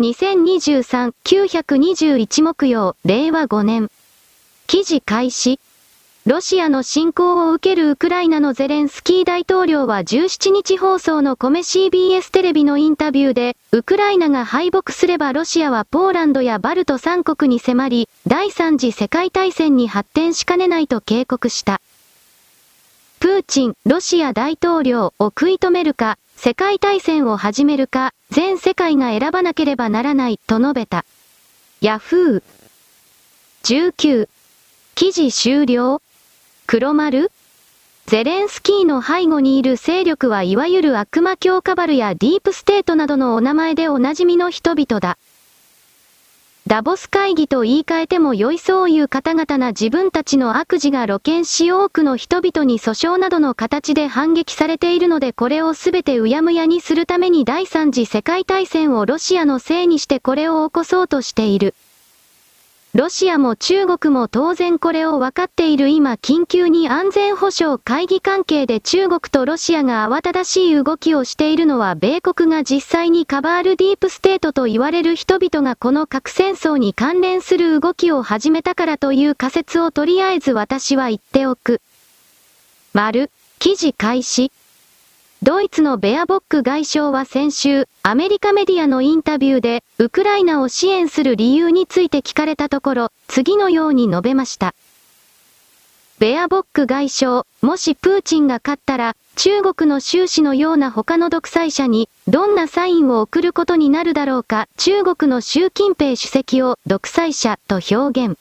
2023-921木曜、令和5年。記事開始。ロシアの侵攻を受けるウクライナのゼレンスキー大統領は17日放送のコメ CBS テレビのインタビューで、ウクライナが敗北すればロシアはポーランドやバルト3国に迫り、第三次世界大戦に発展しかねないと警告した。プーチン、ロシア大統領を食い止めるか、世界大戦を始めるか、全世界が選ばなければならない、と述べた。ヤフー。19。記事終了黒丸ゼレンスキーの背後にいる勢力はいわゆる悪魔教カバルやディープステートなどのお名前でおなじみの人々だ。ダボス会議と言い換えても良いそういう方々が自分たちの悪事が露見し多くの人々に訴訟などの形で反撃されているのでこれを全てうやむやにするために第三次世界大戦をロシアのせいにしてこれを起こそうとしている。ロシアも中国も当然これを分かっている今緊急に安全保障会議関係で中国とロシアが慌ただしい動きをしているのは米国が実際にカバールディープステートと言われる人々がこの核戦争に関連する動きを始めたからという仮説をとりあえず私は言っておく。丸、記事開始。ドイツのベアボック外相は先週、アメリカメディアのインタビューで、ウクライナを支援する理由について聞かれたところ、次のように述べました。ベアボック外相、もしプーチンが勝ったら、中国の習氏のような他の独裁者に、どんなサインを送ることになるだろうか、中国の習近平主席を独裁者と表現。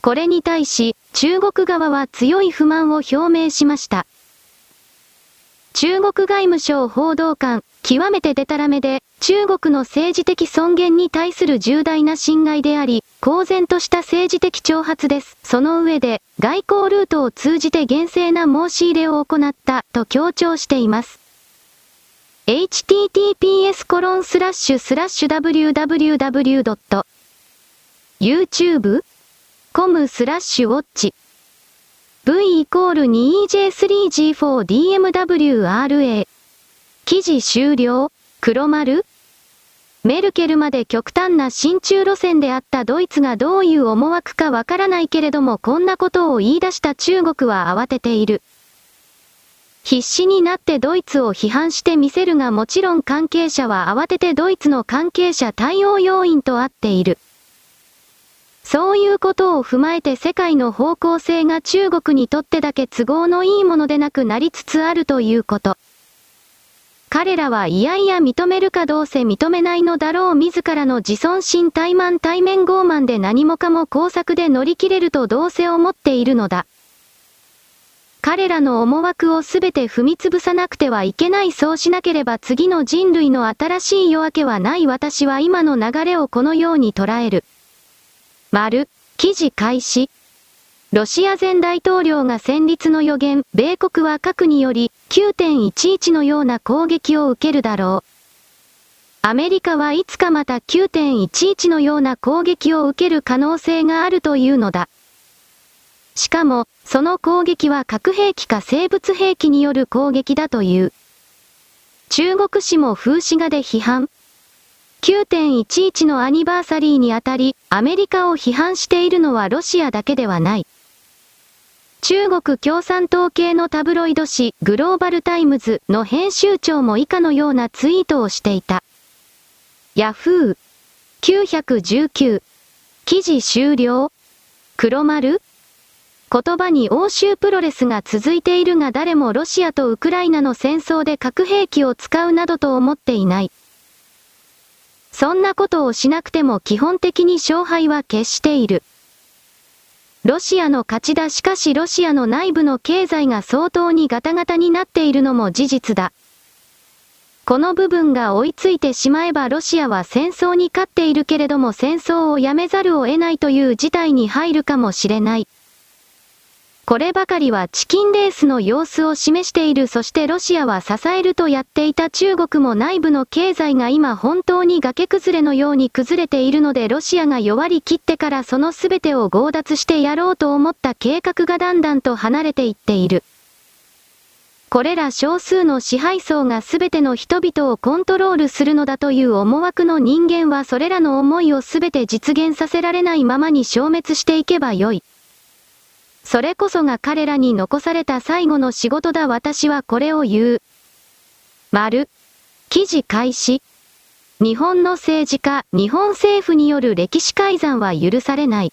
これに対し、中国側は強い不満を表明しました。中国外務省報道官、極めてデタラメで、中国の政治的尊厳に対する重大な侵害であり、公然とした政治的挑発です。その上で、外交ルートを通じて厳正な申し入れを行った、と強調しています。https コロンスラッシュスラッシュ www.youtube.com スラッシュウォッチ V イコール 2EJ3G4DMWRA。記事終了黒丸メルケルまで極端な親中路線であったドイツがどういう思惑かわからないけれどもこんなことを言い出した中国は慌てている。必死になってドイツを批判してみせるがもちろん関係者は慌ててドイツの関係者対応要員と会っている。そういうことを踏まえて世界の方向性が中国にとってだけ都合のいいものでなくなりつつあるということ。彼らはいやいや認めるかどうせ認めないのだろう自らの自尊心怠慢対面傲慢で何もかも工作で乗り切れるとどうせ思っているのだ。彼らの思惑をすべて踏み潰さなくてはいけないそうしなければ次の人類の新しい夜明けはない私は今の流れをこのように捉える。丸、記事開始。ロシア前大統領が戦慄の予言、米国は核により9.11のような攻撃を受けるだろう。アメリカはいつかまた9.11のような攻撃を受ける可能性があるというのだ。しかも、その攻撃は核兵器か生物兵器による攻撃だという。中国紙も風刺画で批判。9.11のアニバーサリーにあたり、アメリカを批判しているのはロシアだけではない。中国共産党系のタブロイド紙グローバルタイムズの編集長も以下のようなツイートをしていた。ヤフー919記事終了黒丸言葉に欧州プロレスが続いているが誰もロシアとウクライナの戦争で核兵器を使うなどと思っていない。そんなことをしなくても基本的に勝敗は決している。ロシアの勝ちだしかしロシアの内部の経済が相当にガタガタになっているのも事実だ。この部分が追いついてしまえばロシアは戦争に勝っているけれども戦争をやめざるを得ないという事態に入るかもしれない。こればかりはチキンレースの様子を示しているそしてロシアは支えるとやっていた中国も内部の経済が今本当に崖崩れのように崩れているのでロシアが弱り切ってからその全てを強奪してやろうと思った計画がだんだんと離れていっている。これら少数の支配層が全ての人々をコントロールするのだという思惑の人間はそれらの思いを全て実現させられないままに消滅していけばよい。それこそが彼らに残された最後の仕事だ私はこれを言う。丸。記事開始。日本の政治家、日本政府による歴史改ざんは許されない。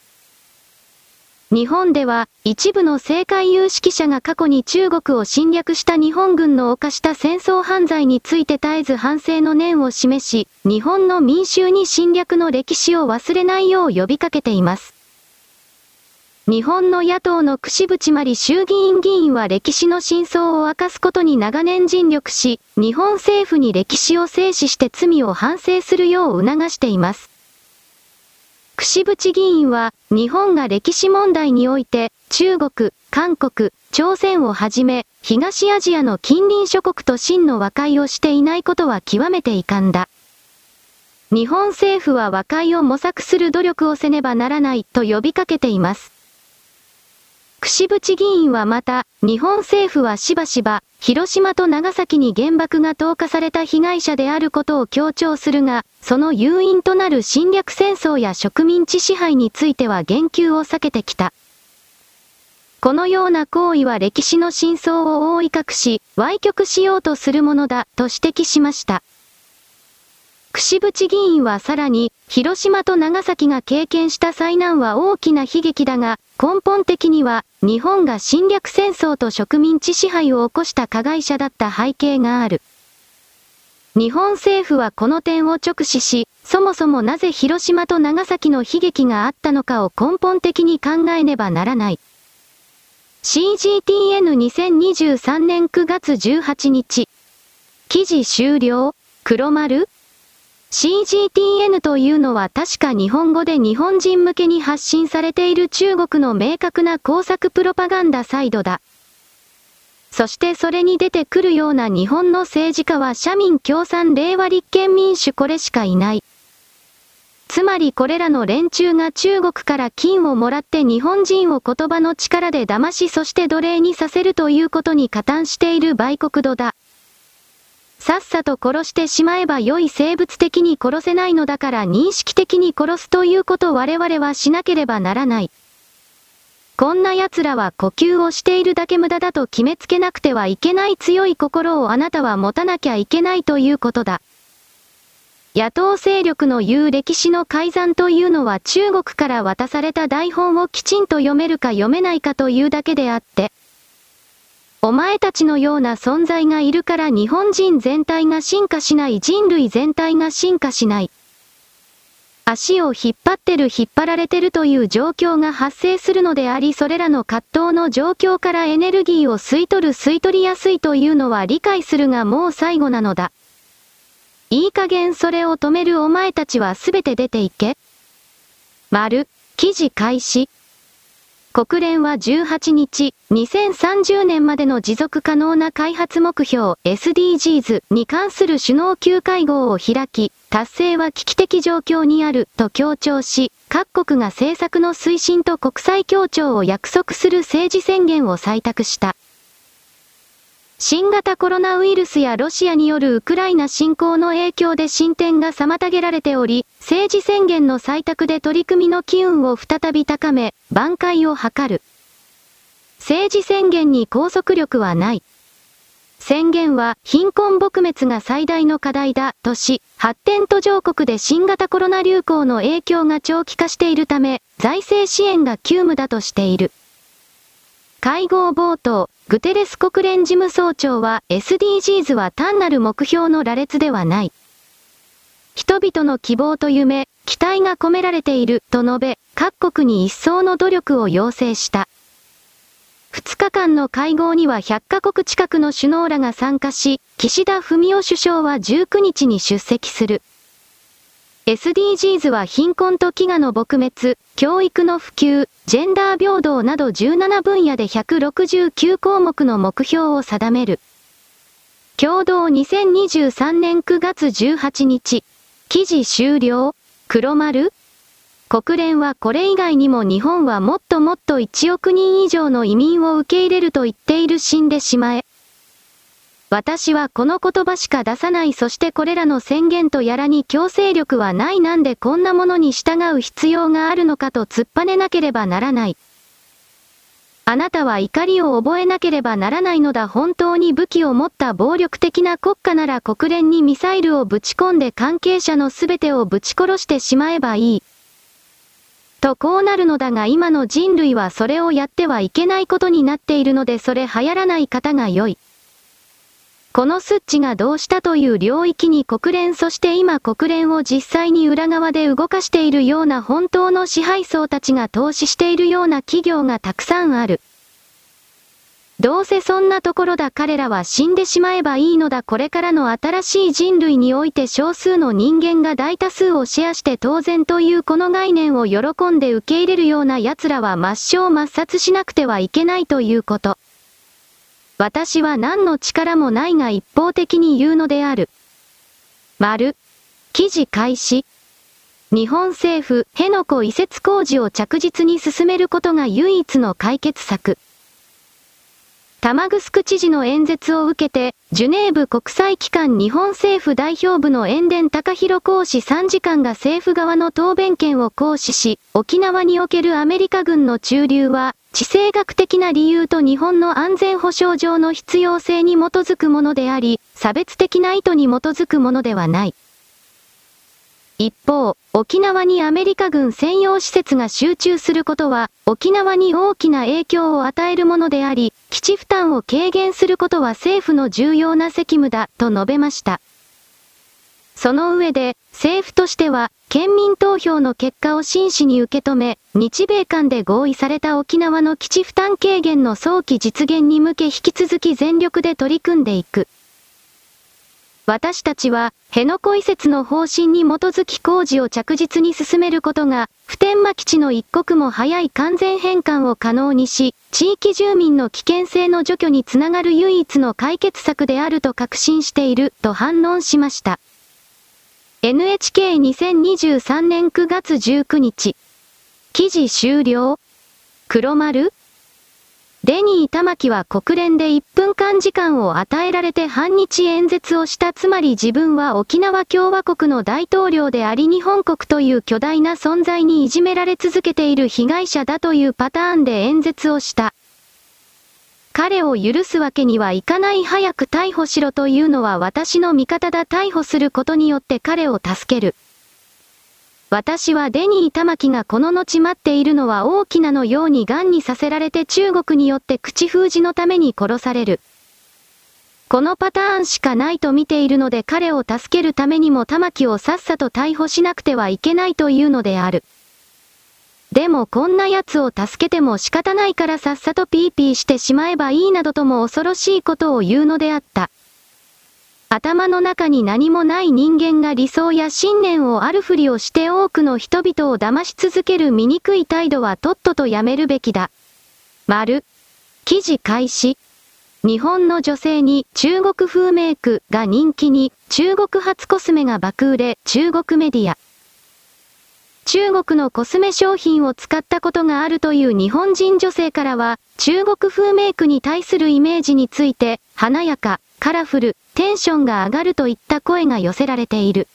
日本では、一部の政界有識者が過去に中国を侵略した日本軍の犯した戦争犯罪について絶えず反省の念を示し、日本の民衆に侵略の歴史を忘れないよう呼びかけています。日本の野党の串淵まり衆議院議員は歴史の真相を明かすことに長年尽力し、日本政府に歴史を制止して罪を反省するよう促しています。串淵議員は、日本が歴史問題において、中国、韓国、朝鮮をはじめ、東アジアの近隣諸国と真の和解をしていないことは極めて遺憾だ。日本政府は和解を模索する努力をせねばならないと呼びかけています。串淵議員はまた、日本政府はしばしば、広島と長崎に原爆が投下された被害者であることを強調するが、その誘因となる侵略戦争や植民地支配については言及を避けてきた。このような行為は歴史の真相を覆い隠し、歪曲しようとするものだ、と指摘しました。串淵議員はさらに、広島と長崎が経験した災難は大きな悲劇だが、根本的には、日本が侵略戦争と植民地支配を起こした加害者だった背景がある。日本政府はこの点を直視し、そもそもなぜ広島と長崎の悲劇があったのかを根本的に考えねばならない。CGTN2023 年9月18日。記事終了黒丸 CGTN というのは確か日本語で日本人向けに発信されている中国の明確な工作プロパガンダサイドだ。そしてそれに出てくるような日本の政治家は社民共産令和立憲民主これしかいない。つまりこれらの連中が中国から金をもらって日本人を言葉の力で騙しそして奴隷にさせるということに加担している売国度だ。さっさと殺してしまえば良い生物的に殺せないのだから認識的に殺すということ我々はしなければならない。こんな奴らは呼吸をしているだけ無駄だと決めつけなくてはいけない強い心をあなたは持たなきゃいけないということだ。野党勢力の言う歴史の改ざんというのは中国から渡された台本をきちんと読めるか読めないかというだけであって、お前たちのような存在がいるから日本人全体が進化しない人類全体が進化しない。足を引っ張ってる引っ張られてるという状況が発生するのでありそれらの葛藤の状況からエネルギーを吸い取る吸い取りやすいというのは理解するがもう最後なのだ。いい加減それを止めるお前たちはすべて出ていけ。丸、記事開始。国連は18日、2030年までの持続可能な開発目標 SDGs に関する首脳級会合を開き、達成は危機的状況にあると強調し、各国が政策の推進と国際協調を約束する政治宣言を採択した。新型コロナウイルスやロシアによるウクライナ侵攻の影響で進展が妨げられており、政治宣言の採択で取り組みの機運を再び高め、挽回を図る。政治宣言に拘束力はない。宣言は貧困撲滅が最大の課題だとし、発展途上国で新型コロナ流行の影響が長期化しているため、財政支援が急務だとしている。会合冒頭、グテレス国連事務総長は SDGs は単なる目標の羅列ではない。人々の希望と夢、期待が込められていると述べ、各国に一層の努力を要請した。2日間の会合には100カ国近くの首脳らが参加し、岸田文雄首相は19日に出席する。SDGs は貧困と飢餓の撲滅、教育の普及、ジェンダー平等など17分野で169項目の目標を定める。共同2023年9月18日。記事終了黒丸国連はこれ以外にも日本はもっともっと1億人以上の移民を受け入れると言っている死んでしまえ。私はこの言葉しか出さないそしてこれらの宣言とやらに強制力はないなんでこんなものに従う必要があるのかと突っぱねなければならない。あなたは怒りを覚えなければならないのだ本当に武器を持った暴力的な国家なら国連にミサイルをぶち込んで関係者のすべてをぶち殺してしまえばいい。とこうなるのだが今の人類はそれをやってはいけないことになっているのでそれ流行らない方が良い。このスッチがどうしたという領域に国連そして今国連を実際に裏側で動かしているような本当の支配層たちが投資しているような企業がたくさんある。どうせそんなところだ彼らは死んでしまえばいいのだこれからの新しい人類において少数の人間が大多数をシェアして当然というこの概念を喜んで受け入れるような奴らは抹消抹殺しなくてはいけないということ。私は何の力もないが一方的に言うのである。丸。記事開始。日本政府、辺野古移設工事を着実に進めることが唯一の解決策。玉城知事の演説を受けて、ジュネーブ国際機関日本政府代表部の塩田隆弘講師3時間が政府側の答弁権を行使し、沖縄におけるアメリカ軍の駐留は、地政学的な理由と日本の安全保障上の必要性に基づくものであり、差別的な意図に基づくものではない。一方、沖縄にアメリカ軍専用施設が集中することは、沖縄に大きな影響を与えるものであり、基地負担を軽減することは政府の重要な責務だ、と述べました。その上で、政府としては、県民投票の結果を真摯に受け止め、日米間で合意された沖縄の基地負担軽減の早期実現に向け引き続き全力で取り組んでいく。私たちは、辺野古移設の方針に基づき工事を着実に進めることが、普天間基地の一刻も早い完全返還を可能にし、地域住民の危険性の除去につながる唯一の解決策であると確信している、と反論しました。NHK2023 年9月19日。記事終了黒丸デニー玉木は国連で1分間時間を与えられて反日演説をしたつまり自分は沖縄共和国の大統領であり日本国という巨大な存在にいじめられ続けている被害者だというパターンで演説をした。彼を許すわけにはいかない早く逮捕しろというのは私の味方だ逮捕することによって彼を助ける。私はデニー玉木がこの後待っているのは大きなのように癌にさせられて中国によって口封じのために殺される。このパターンしかないと見ているので彼を助けるためにも玉木をさっさと逮捕しなくてはいけないというのである。でもこんな奴を助けても仕方ないからさっさとピーピーしてしまえばいいなどとも恐ろしいことを言うのであった。頭の中に何もない人間が理想や信念をあるふりをして多くの人々を騙し続ける醜い態度はとっととやめるべきだ。丸。記事開始。日本の女性に中国風メイクが人気に中国発コスメが爆売れ中国メディア。中国のコスメ商品を使ったことがあるという日本人女性からは、中国風メイクに対するイメージについて、華やか、カラフル、テンションが上がるといった声が寄せられている。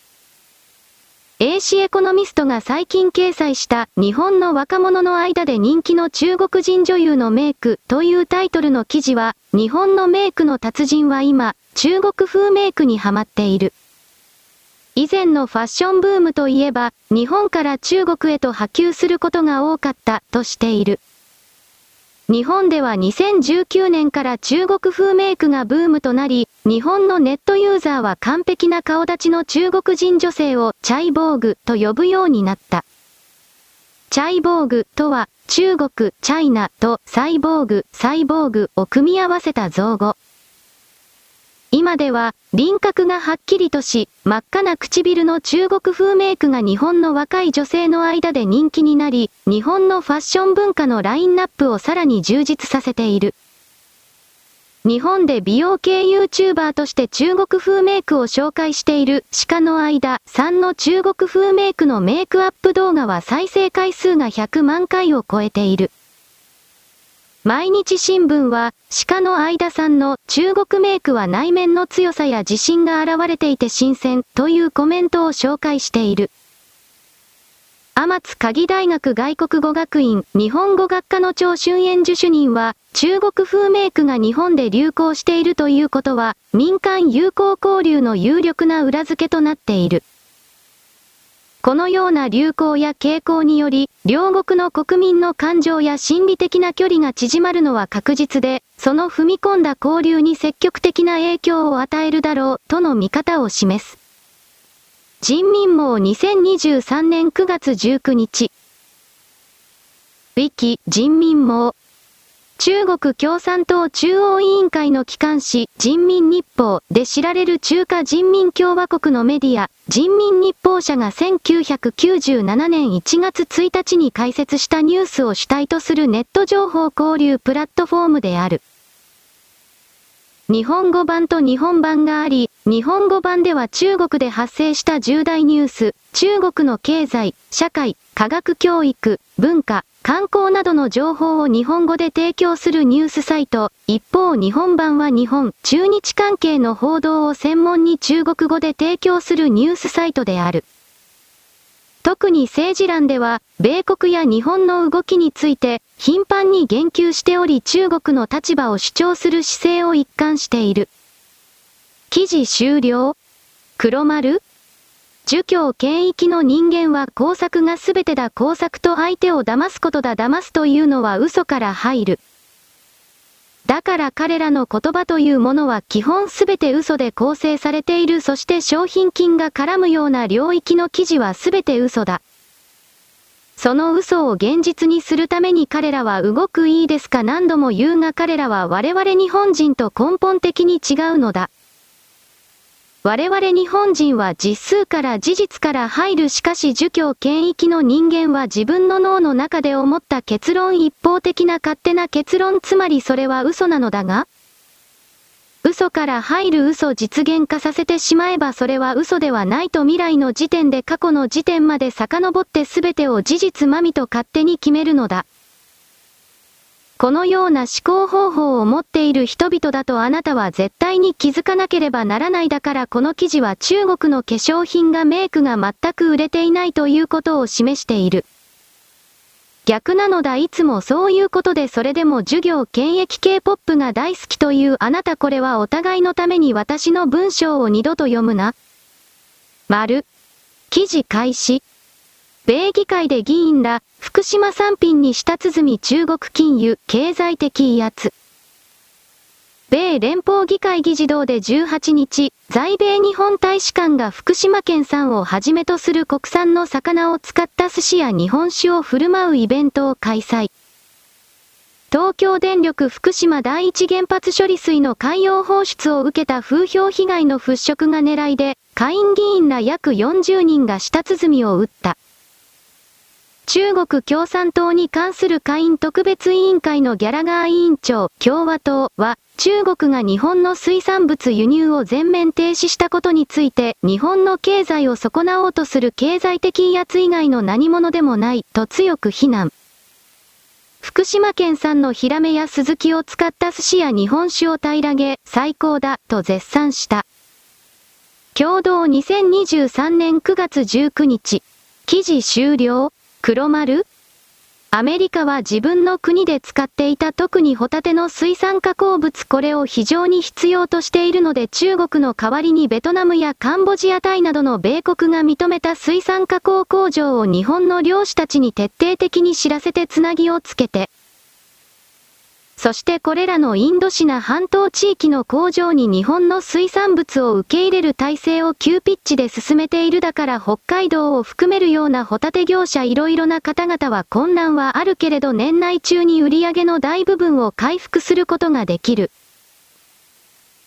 AC エコノミストが最近掲載した日本の若者の間で人気の中国人女優のメイクというタイトルの記事は、日本のメイクの達人は今、中国風メイクにハマっている。以前のファッションブームといえば、日本から中国へと波及することが多かったとしている。日本では2019年から中国風メイクがブームとなり、日本のネットユーザーは完璧な顔立ちの中国人女性をチャイボーグと呼ぶようになった。チャイボーグとは中国、チャイナとサイボーグ、サイボーグを組み合わせた造語。今では、輪郭がはっきりとし、真っ赤な唇の中国風メイクが日本の若い女性の間で人気になり、日本のファッション文化のラインナップをさらに充実させている。日本で美容系 YouTuber として中国風メイクを紹介している鹿の間さんの中国風メイクのメイクアップ動画は再生回数が100万回を超えている。毎日新聞は、鹿の相田さんの中国メイクは内面の強さや自信が現れていて新鮮というコメントを紹介している。天津鍵大学外国語学院日本語学科の張春燕受主任は、中国風メイクが日本で流行しているということは、民間友好交流の有力な裏付けとなっている。このような流行や傾向により、両国の国民の感情や心理的な距離が縮まるのは確実で、その踏み込んだ交流に積極的な影響を与えるだろう、との見方を示す。人民網2023年9月19日。ウィキ、人民網。中国共産党中央委員会の機関紙、人民日報で知られる中華人民共和国のメディア、人民日報社が1997年1月1日に開設したニュースを主体とするネット情報交流プラットフォームである。日本語版と日本版があり、日本語版では中国で発生した重大ニュース、中国の経済、社会、科学教育、文化、観光などの情報を日本語で提供するニュースサイト、一方日本版は日本、中日関係の報道を専門に中国語で提供するニュースサイトである。特に政治欄では、米国や日本の動きについて、頻繁に言及しており中国の立場を主張する姿勢を一貫している。記事終了黒丸儒教権益の人間は工作が全てだ工作と相手を騙すことだ騙すというのは嘘から入る。だから彼らの言葉というものは基本すべて嘘で構成されているそして商品金が絡むような領域の記事はすべて嘘だ。その嘘を現実にするために彼らは動くいいですか？何度も言うが彼らは我々日本人と根本的に違うのだ。我々日本人は実数から事実から入るしかし儒教権益の人間は自分の脳の中で思った結論一方的な勝手な結論つまりそれは嘘なのだが嘘から入る嘘実現化させてしまえばそれは嘘ではないと未来の時点で過去の時点まで遡って全てを事実まみと勝手に決めるのだ。このような思考方法を持っている人々だとあなたは絶対に気づかなければならないだからこの記事は中国の化粧品がメイクが全く売れていないということを示している。逆なのだいつもそういうことでそれでも授業権益系ポップが大好きというあなたこれはお互いのために私の文章を二度と読むな。丸。記事開始。米議会で議員ら、福島産品に舌鼓中国金融、経済的威圧。米連邦議会議事堂で18日、在米日本大使館が福島県産をはじめとする国産の魚を使った寿司や日本酒を振る舞うイベントを開催。東京電力福島第一原発処理水の海洋放出を受けた風評被害の払拭が狙いで、下院議員ら約40人が舌鼓を打った。中国共産党に関する会員特別委員会のギャラガー委員長、共和党は、中国が日本の水産物輸入を全面停止したことについて、日本の経済を損なおうとする経済的威圧以外の何者でもない、と強く非難。福島県産のヒラメやスズキを使った寿司や日本酒を平らげ、最高だ、と絶賛した。共同2023年9月19日。記事終了黒丸？アメリカは自分の国で使っていた特にホタテの水産加工物これを非常に必要としているので中国の代わりにベトナムやカンボジアタイなどの米国が認めた水産加工工場を日本の漁師たちに徹底的に知らせてつなぎをつけて、そしてこれらのインドシナ半島地域の工場に日本の水産物を受け入れる体制を急ピッチで進めているだから北海道を含めるようなホタテ業者いろいろな方々は困難はあるけれど年内中に売り上げの大部分を回復することができる。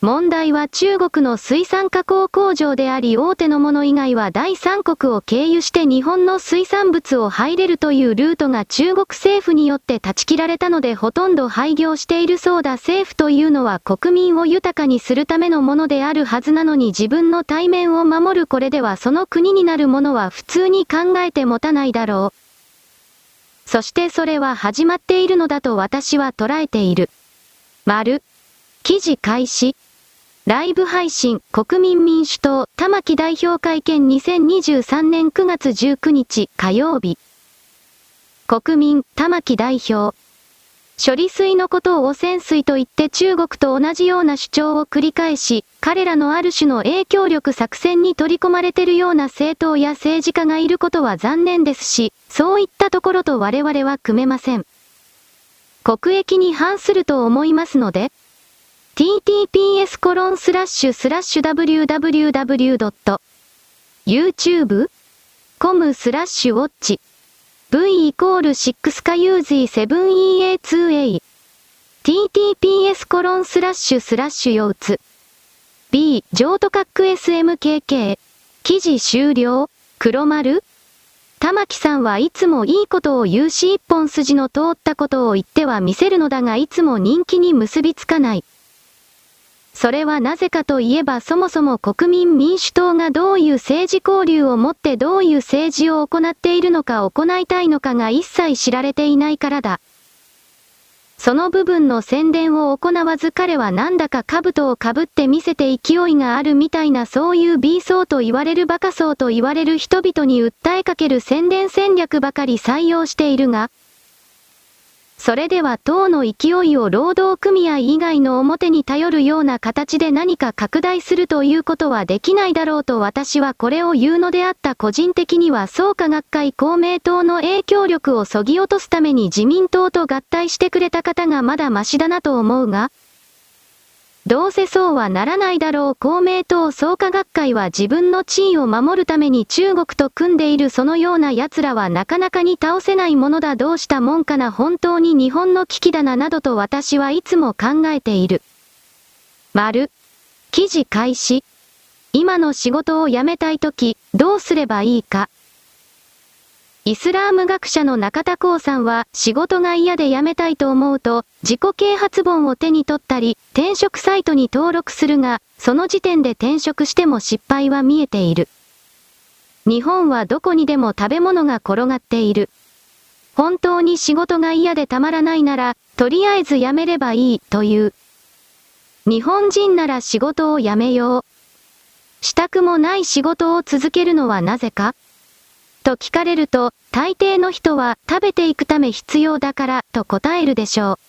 問題は中国の水産加工工場であり大手のもの以外は第三国を経由して日本の水産物を入れるというルートが中国政府によって断ち切られたのでほとんど廃業しているそうだ政府というのは国民を豊かにするためのものであるはずなのに自分の対面を守るこれではその国になるものは普通に考えて持たないだろう。そしてそれは始まっているのだと私は捉えている。丸。記事開始。ライブ配信、国民民主党、玉木代表会見2023年9月19日火曜日。国民、玉木代表。処理水のことを汚染水と言って中国と同じような主張を繰り返し、彼らのある種の影響力作戦に取り込まれてるような政党や政治家がいることは残念ですし、そういったところと我々は組めません。国益に反すると思いますので、ttps コロンスラッシュスラッシュ www.youtube.com スラッシュウォッチ V イコール6か UZ7EA2A TTPS コロンスラッシュスラッシュ腰痛 B 譲渡ック SMKK 記事終了黒丸玉木さんはいつもいいことを言うし一本筋の通ったことを言っては見せるのだがいつも人気に結びつかない。それはなぜかといえばそもそも国民民主党がどういう政治交流をもってどういう政治を行っているのか行いたいのかが一切知られていないからだ。その部分の宣伝を行わず彼はなんだか兜をかぶって見せて勢いがあるみたいなそういう B 層と言われるバカ層と言われる人々に訴えかける宣伝戦略ばかり採用しているが、それでは党の勢いを労働組合以外の表に頼るような形で何か拡大するということはできないだろうと私はこれを言うのであった個人的には創価学会公明党の影響力を削ぎ落とすために自民党と合体してくれた方がまだマシだなと思うが、どうせそうはならないだろう公明党創価学会は自分の地位を守るために中国と組んでいるそのような奴らはなかなかに倒せないものだどうしたもんかな本当に日本の危機だななどと私はいつも考えている。丸。記事開始。今の仕事を辞めたいとき、どうすればいいか。イスラーム学者の中田光さんは仕事が嫌で辞めたいと思うと自己啓発本を手に取ったり転職サイトに登録するがその時点で転職しても失敗は見えている。日本はどこにでも食べ物が転がっている。本当に仕事が嫌でたまらないならとりあえず辞めればいいという。日本人なら仕事を辞めよう。したくもない仕事を続けるのはなぜかと聞かれると、大抵の人は食べていくため必要だからと答えるでしょう。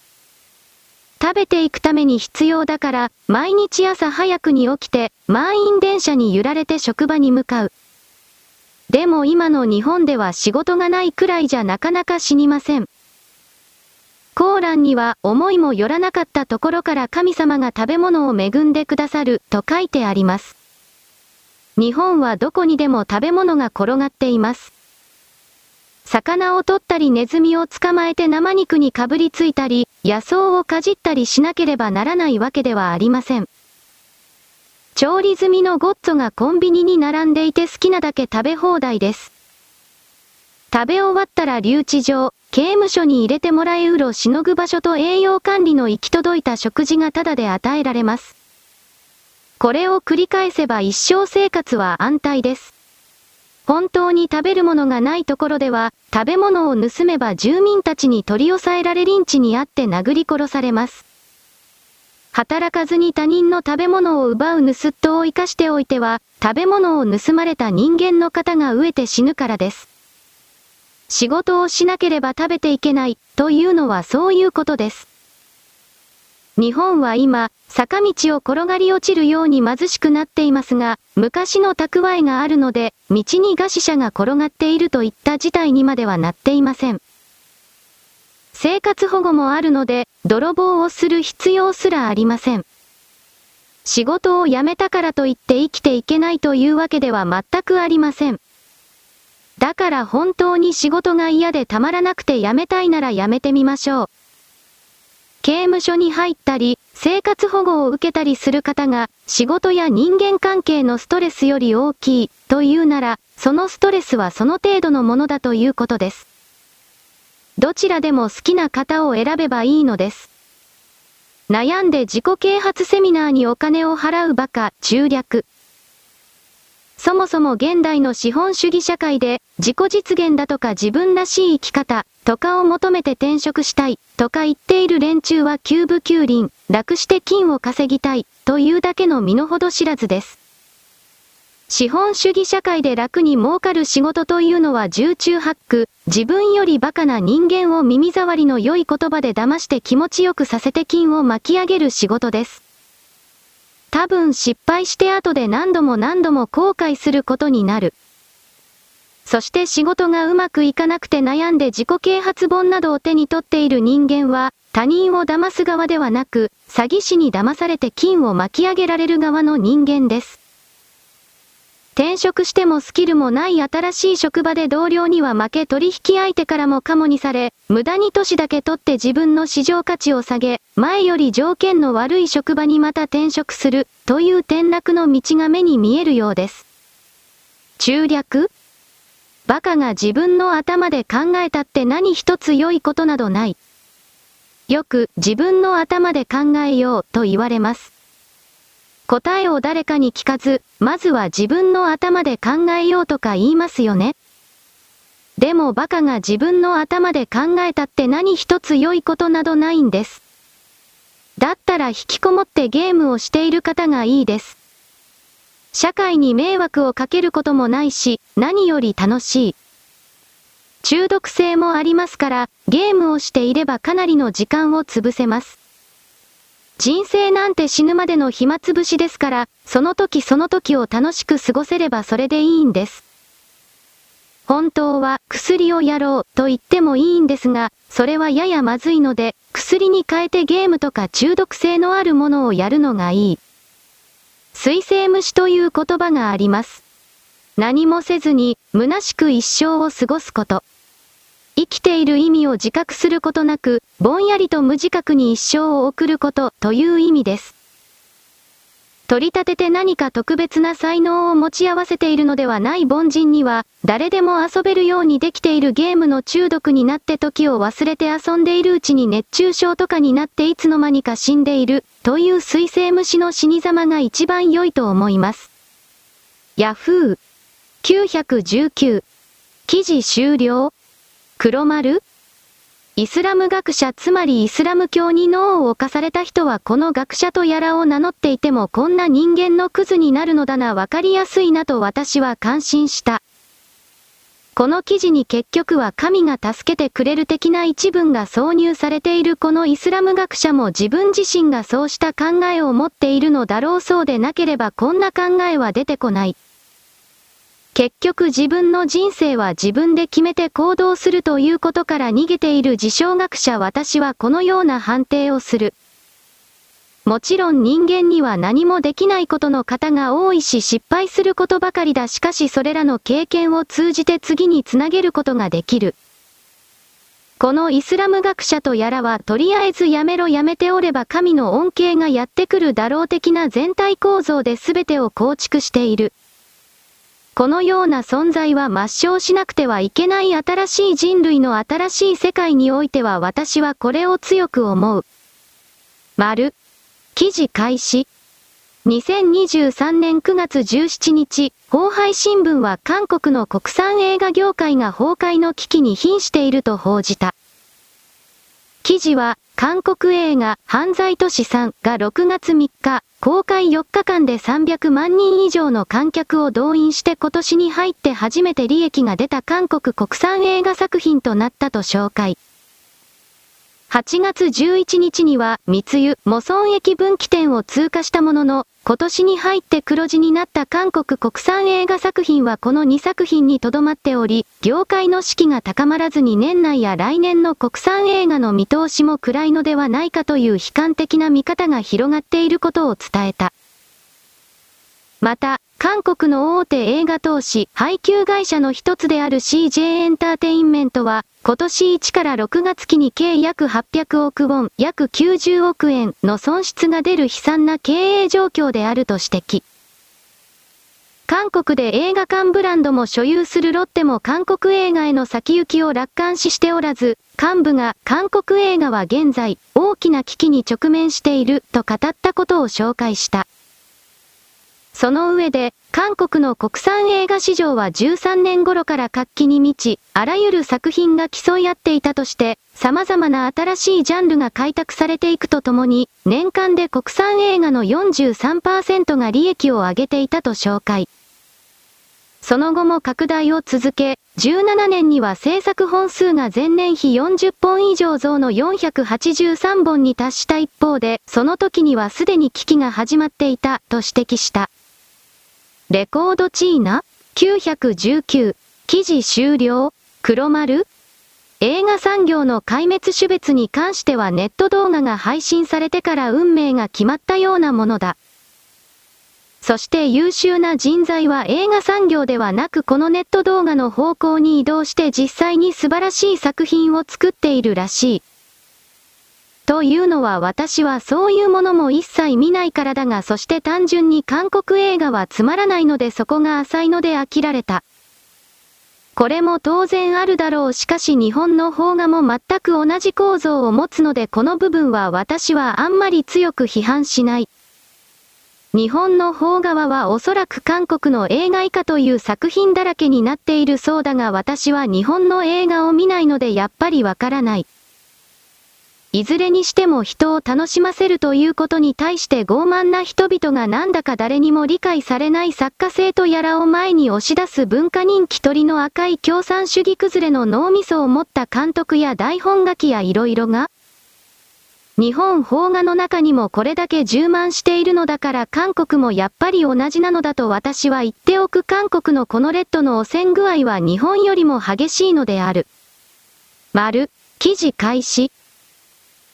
食べていくために必要だから、毎日朝早くに起きて、満員電車に揺られて職場に向かう。でも今の日本では仕事がないくらいじゃなかなか死にません。コーランには思いもよらなかったところから神様が食べ物を恵んでくださると書いてあります。日本はどこにでも食べ物が転がっています。魚を取ったりネズミを捕まえて生肉にかぶりついたり、野草をかじったりしなければならないわけではありません。調理済みのゴッツがコンビニに並んでいて好きなだけ食べ放題です。食べ終わったら留置場、刑務所に入れてもらえうろしのぐ場所と栄養管理の行き届いた食事がタダで与えられます。これを繰り返せば一生生活は安泰です。本当に食べるものがないところでは、食べ物を盗めば住民たちに取り押さえられリンチにあって殴り殺されます。働かずに他人の食べ物を奪う盗っ人を生かしておいては、食べ物を盗まれた人間の方が飢えて死ぬからです。仕事をしなければ食べていけない、というのはそういうことです。日本は今、坂道を転がり落ちるように貧しくなっていますが、昔の蓄えがあるので、道に餓死者が転がっているといった事態にまではなっていません。生活保護もあるので、泥棒をする必要すらありません。仕事を辞めたからといって生きていけないというわけでは全くありません。だから本当に仕事が嫌でたまらなくて辞めたいなら辞めてみましょう。刑務所に入ったり、生活保護を受けたりする方が、仕事や人間関係のストレスより大きい、というなら、そのストレスはその程度のものだということです。どちらでも好きな方を選べばいいのです。悩んで自己啓発セミナーにお金を払うバカ、中略。そもそも現代の資本主義社会で、自己実現だとか自分らしい生き方、とかを求めて転職したい、とか言っている連中は急部急輪、楽して金を稼ぎたい、というだけの身の程知らずです。資本主義社会で楽に儲かる仕事というのは重中八九、自分より馬鹿な人間を耳障りの良い言葉で騙して気持ちよくさせて金を巻き上げる仕事です。多分失敗して後で何度も何度も後悔することになる。そして仕事がうまくいかなくて悩んで自己啓発本などを手に取っている人間は、他人を騙す側ではなく、詐欺師に騙されて金を巻き上げられる側の人間です。転職してもスキルもない新しい職場で同僚には負け取引相手からもカモにされ、無駄に年だけ取って自分の市場価値を下げ、前より条件の悪い職場にまた転職する、という転落の道が目に見えるようです。中略？バカが自分の頭で考えたって何一つ良いことなどない。よく自分の頭で考えようと言われます。答えを誰かに聞かず、まずは自分の頭で考えようとか言いますよね。でもバカが自分の頭で考えたって何一つ良いことなどないんです。だったら引きこもってゲームをしている方がいいです。社会に迷惑をかけることもないし、何より楽しい。中毒性もありますから、ゲームをしていればかなりの時間を潰せます。人生なんて死ぬまでの暇つぶしですから、その時その時を楽しく過ごせればそれでいいんです。本当は薬をやろうと言ってもいいんですが、それはややまずいので、薬に変えてゲームとか中毒性のあるものをやるのがいい。水星虫という言葉があります。何もせずに、虚しく一生を過ごすこと。生きている意味を自覚することなく、ぼんやりと無自覚に一生を送ることという意味です。取り立てて何か特別な才能を持ち合わせているのではない凡人には、誰でも遊べるようにできているゲームの中毒になって時を忘れて遊んでいるうちに熱中症とかになっていつの間にか死んでいる、という水星虫の死に様が一番良いと思います。ヤフー919記事終了黒丸？イスラム学者つまりイスラム教に脳を侵された人はこの学者とやらを名乗っていてもこんな人間のクズになるのだなわかりやすいなと私は感心した。この記事に結局は神が助けてくれる的な一文が挿入されているこのイスラム学者も自分自身がそうした考えを持っているのだろうそうでなければこんな考えは出てこない。結局自分の人生は自分で決めて行動するということから逃げている自称学者私はこのような判定をする。もちろん人間には何もできないことの方が多いし失敗することばかりだしかしそれらの経験を通じて次につなげることができる。このイスラム学者とやらはとりあえずやめろやめておれば神の恩恵がやってくるだろう的な全体構造で全てを構築している。このような存在は抹消しなくてはいけない新しい人類の新しい世界においては私はこれを強く思う。丸。記事開始。2023年9月17日、法配新聞は韓国の国産映画業界が崩壊の危機に瀕していると報じた。記事は、韓国映画、犯罪都市さんが6月3日、公開4日間で300万人以上の観客を動員して今年に入って初めて利益が出た韓国国産映画作品となったと紹介。8月11日には、密輸、モソン駅分岐点を通過したものの、今年に入って黒字になった韓国国産映画作品はこの2作品にとどまっており、業界の士気が高まらずに年内や来年の国産映画の見通しも暗いのではないかという悲観的な見方が広がっていることを伝えた。また、韓国の大手映画投資、配給会社の一つである CJ エンターテインメントは、今年1から6月期に計約800億ウォン、約90億円の損失が出る悲惨な経営状況であると指摘。韓国で映画館ブランドも所有するロッテも韓国映画への先行きを楽観視しておらず、幹部が韓国映画は現在大きな危機に直面していると語ったことを紹介した。その上で、韓国の国産映画市場は13年頃から活気に満ち、あらゆる作品が競い合っていたとして、様々な新しいジャンルが開拓されていくとともに、年間で国産映画の43%が利益を上げていたと紹介。その後も拡大を続け、17年には制作本数が前年比40本以上増の483本に達した一方で、その時にはすでに危機が始まっていた、と指摘した。レコードチーナ ?919、記事終了黒丸？映画産業の壊滅種別に関してはネット動画が配信されてから運命が決まったようなものだ。そして優秀な人材は映画産業ではなくこのネット動画の方向に移動して実際に素晴らしい作品を作っているらしい。というのは私はそういうものも一切見ないからだがそして単純に韓国映画はつまらないのでそこが浅いので飽きられた。これも当然あるだろうしかし日本の邦画も全く同じ構造を持つのでこの部分は私はあんまり強く批判しない。日本の方側はおそらく韓国の映画以下という作品だらけになっているそうだが私は日本の映画を見ないのでやっぱりわからない。いずれにしても人を楽しませるということに対して傲慢な人々がなんだか誰にも理解されない作家性とやらを前に押し出す文化人気取りの赤い共産主義崩れの脳みそを持った監督や台本書きや色々が日本邦画の中にもこれだけ充満しているのだから韓国もやっぱり同じなのだと私は言っておく韓国のこのレッドの汚染具合は日本よりも激しいのである。丸、記事開始。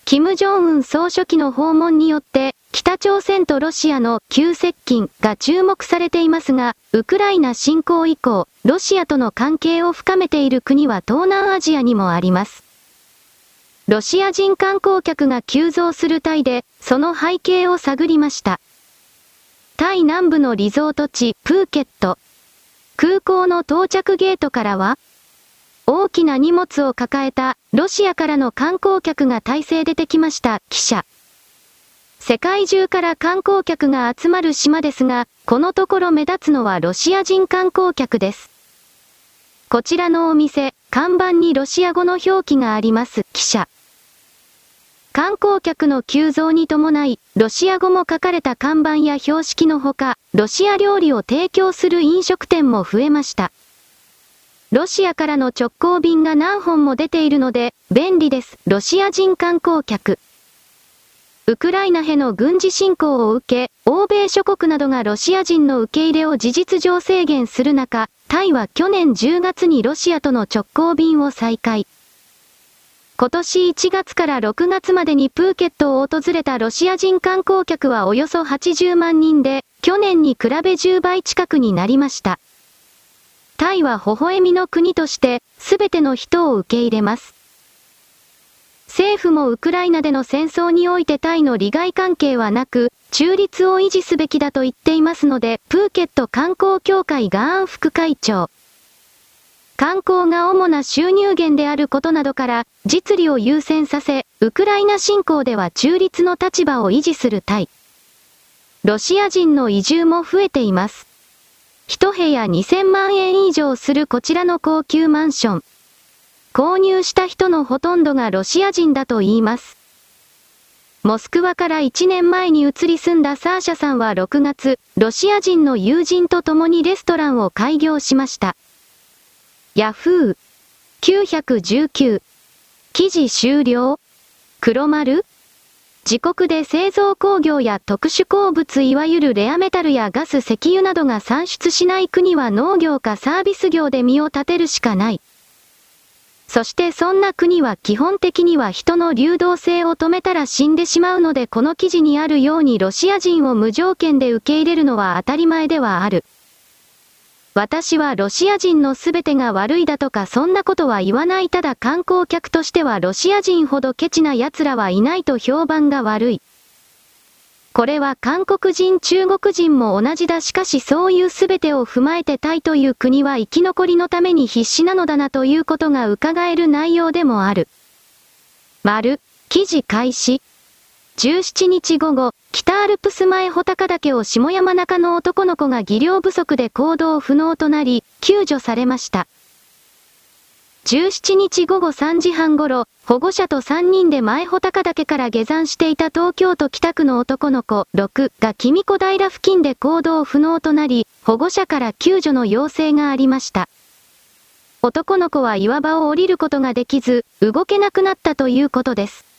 金正恩総書記の訪問によって、北朝鮮とロシアの急接近が注目されていますが、ウクライナ侵攻以降、ロシアとの関係を深めている国は東南アジアにもあります。ロシア人観光客が急増するタイで、その背景を探りました。タイ南部のリゾート地、プーケット。空港の到着ゲートからは、大きな荷物を抱えた、ロシアからの観光客が大勢出てきました、記者。世界中から観光客が集まる島ですが、このところ目立つのはロシア人観光客です。こちらのお店、看板にロシア語の表記があります、記者。観光客の急増に伴い、ロシア語も書かれた看板や標識のほか、ロシア料理を提供する飲食店も増えました。ロシアからの直行便が何本も出ているので、便利です。ロシア人観光客。ウクライナへの軍事侵攻を受け、欧米諸国などがロシア人の受け入れを事実上制限する中、タイは去年10月にロシアとの直行便を再開。今年1月から6月までにプーケットを訪れたロシア人観光客はおよそ80万人で、去年に比べ10倍近くになりました。タイは微笑みの国として、すべての人を受け入れます。政府もウクライナでの戦争においてタイの利害関係はなく、中立を維持すべきだと言っていますので、プーケット観光協会ガーン副会長。観光が主な収入源であることなどから、実利を優先させ、ウクライナ侵攻では中立の立場を維持するタイ。ロシア人の移住も増えています。一部屋2000万円以上するこちらの高級マンション。購入した人のほとんどがロシア人だと言います。モスクワから1年前に移り住んだサーシャさんは6月、ロシア人の友人と共にレストランを開業しました。ヤフー。919。記事終了黒丸自国で製造工業や特殊鉱物いわゆるレアメタルやガス石油などが産出しない国は農業かサービス業で身を立てるしかない。そしてそんな国は基本的には人の流動性を止めたら死んでしまうのでこの記事にあるようにロシア人を無条件で受け入れるのは当たり前ではある。私はロシア人のすべてが悪いだとかそんなことは言わないただ観光客としてはロシア人ほどケチな奴らはいないと評判が悪い。これは韓国人中国人も同じだしかしそういうすべてを踏まえてタイという国は生き残りのために必死なのだなということが伺える内容でもある。丸、記事開始。17日午後、北アルプス前穂高岳を下山中の男の子が技量不足で行動不能となり、救助されました。17日午後3時半頃、保護者と3人で前穂高岳から下山していた東京都北区の男の子6が君子平付近で行動不能となり、保護者から救助の要請がありました。男の子は岩場を降りることができず、動けなくなったということです。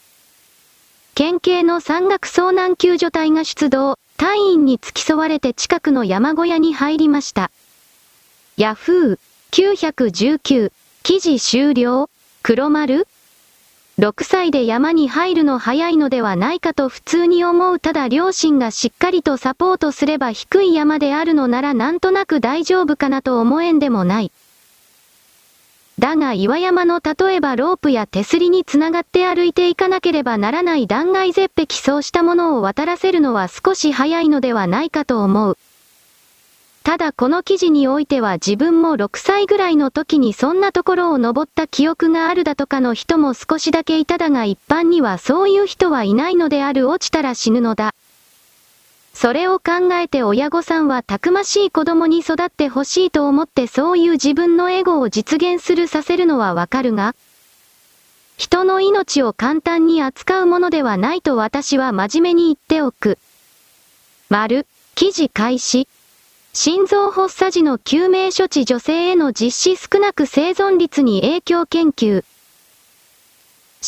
県警の山岳遭難救助隊が出動、隊員に付き添われて近くの山小屋に入りました。ヤフー919記事終了黒丸 ?6 歳で山に入るの早いのではないかと普通に思うただ両親がしっかりとサポートすれば低い山であるのならなんとなく大丈夫かなと思えんでもない。だが岩山の例えばロープや手すりにつながって歩いていかなければならない断崖絶壁そうしたものを渡らせるのは少し早いのではないかと思う。ただこの記事においては自分も6歳ぐらいの時にそんなところを登った記憶があるだとかの人も少しだけいただが一般にはそういう人はいないのである落ちたら死ぬのだ。それを考えて親御さんはたくましい子供に育ってほしいと思ってそういう自分のエゴを実現するさせるのはわかるが、人の命を簡単に扱うものではないと私は真面目に言っておく。丸、記事開始。心臓発作時の救命処置女性への実施少なく生存率に影響研究。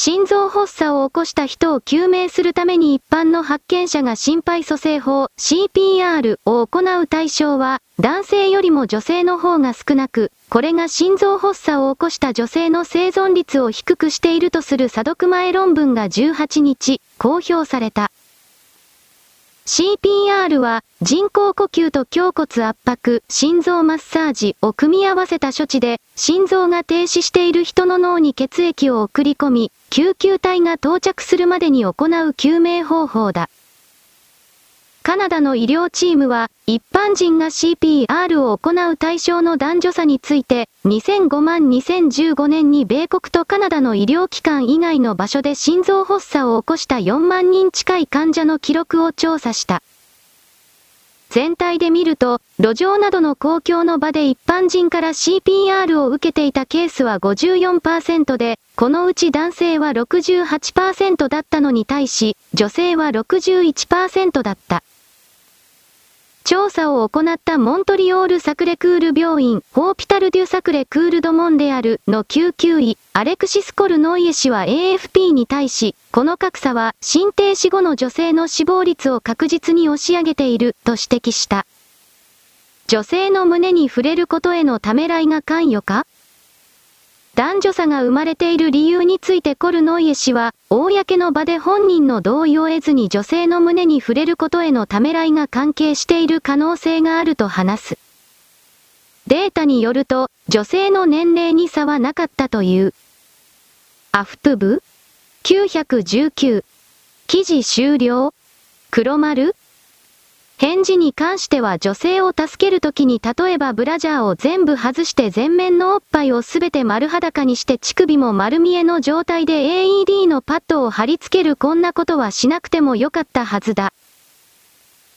心臓発作を起こした人を救命するために一般の発見者が心肺蘇生法 CPR を行う対象は男性よりも女性の方が少なく、これが心臓発作を起こした女性の生存率を低くしているとする査読前論文が18日公表された。CPR は人工呼吸と胸骨圧迫、心臓マッサージを組み合わせた処置で、心臓が停止している人の脳に血液を送り込み、救急隊が到着するまでに行う救命方法だ。カナダの医療チームは、一般人が CPR を行う対象の男女差について、2005万2015年に米国とカナダの医療機関以外の場所で心臓発作を起こした4万人近い患者の記録を調査した。全体で見ると、路上などの公共の場で一般人から CPR を受けていたケースは54%で、このうち男性は68%だったのに対し、女性は61%だった。調査を行ったモントリオール・サクレクール病院、ホーピタル・デュ・サクレ・クール・ド・モンデアルの救急医、アレクシス・コルノイエ氏は AFP に対し、この格差は、心停止後の女性の死亡率を確実に押し上げている、と指摘した。女性の胸に触れることへのためらいが関与か？男女差が生まれている理由についてコルノイエ氏は、公の場で本人の同意を得ずに女性の胸に触れることへのためらいが関係している可能性があると話す。データによると、女性の年齢に差はなかったという。アフトゥブ ?919。記事終了？黒丸？返事に関しては女性を助けるときに例えばブラジャーを全部外して前面のおっぱいをすべて丸裸にして乳首も丸見えの状態で AED のパッドを貼り付けるこんなことはしなくてもよかったはずだ。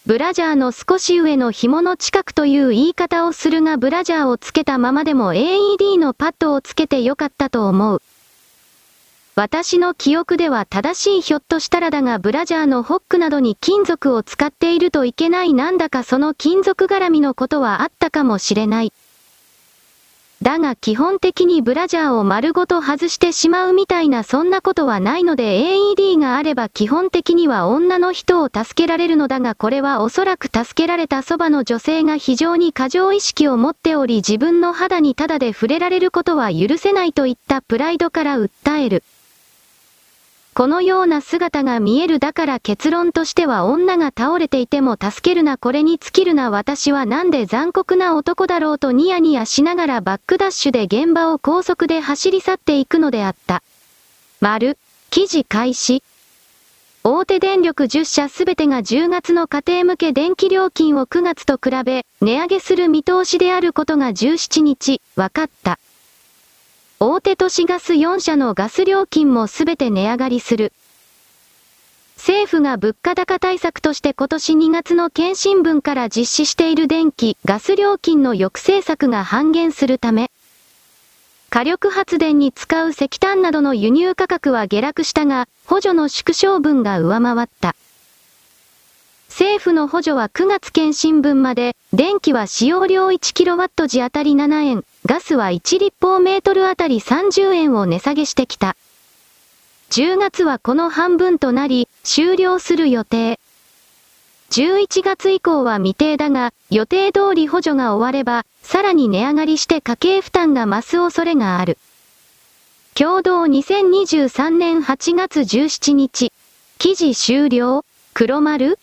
ブラジャーの少し上の紐の近くという言い方をするがブラジャーをつけたままでも AED のパッドをつけてよかったと思う。私の記憶では正しいひょっとしたらだがブラジャーのホックなどに金属を使っているといけないなんだかその金属絡みのことはあったかもしれない。だが基本的にブラジャーを丸ごと外してしまうみたいなそんなことはないので AED があれば基本的には女の人を助けられるのだがこれはおそらく助けられたそばの女性が非常に過剰意識を持っており自分の肌にただで触れられることは許せないといったプライドから訴える。このような姿が見えるだから結論としては女が倒れていても助けるなこれに尽きるな私はなんで残酷な男だろうとニヤニヤしながらバックダッシュで現場を高速で走り去っていくのであった。丸、記事開始。大手電力10社すべてが10月の家庭向け電気料金を9月と比べ、値上げする見通しであることが17日、分かった。大手都市ガス4社のガス料金もすべて値上がりする。政府が物価高対策として今年2月の検診分から実施している電気、ガス料金の抑制策が半減するため、火力発電に使う石炭などの輸入価格は下落したが、補助の縮小分が上回った。政府の補助は9月検診分まで、電気は使用量 1kW 時あたり7円、ガスは1立方メートルあたり30円を値下げしてきた。10月はこの半分となり、終了する予定。11月以降は未定だが、予定通り補助が終われば、さらに値上がりして家計負担が増す恐れがある。共同2023年8月17日。記事終了黒丸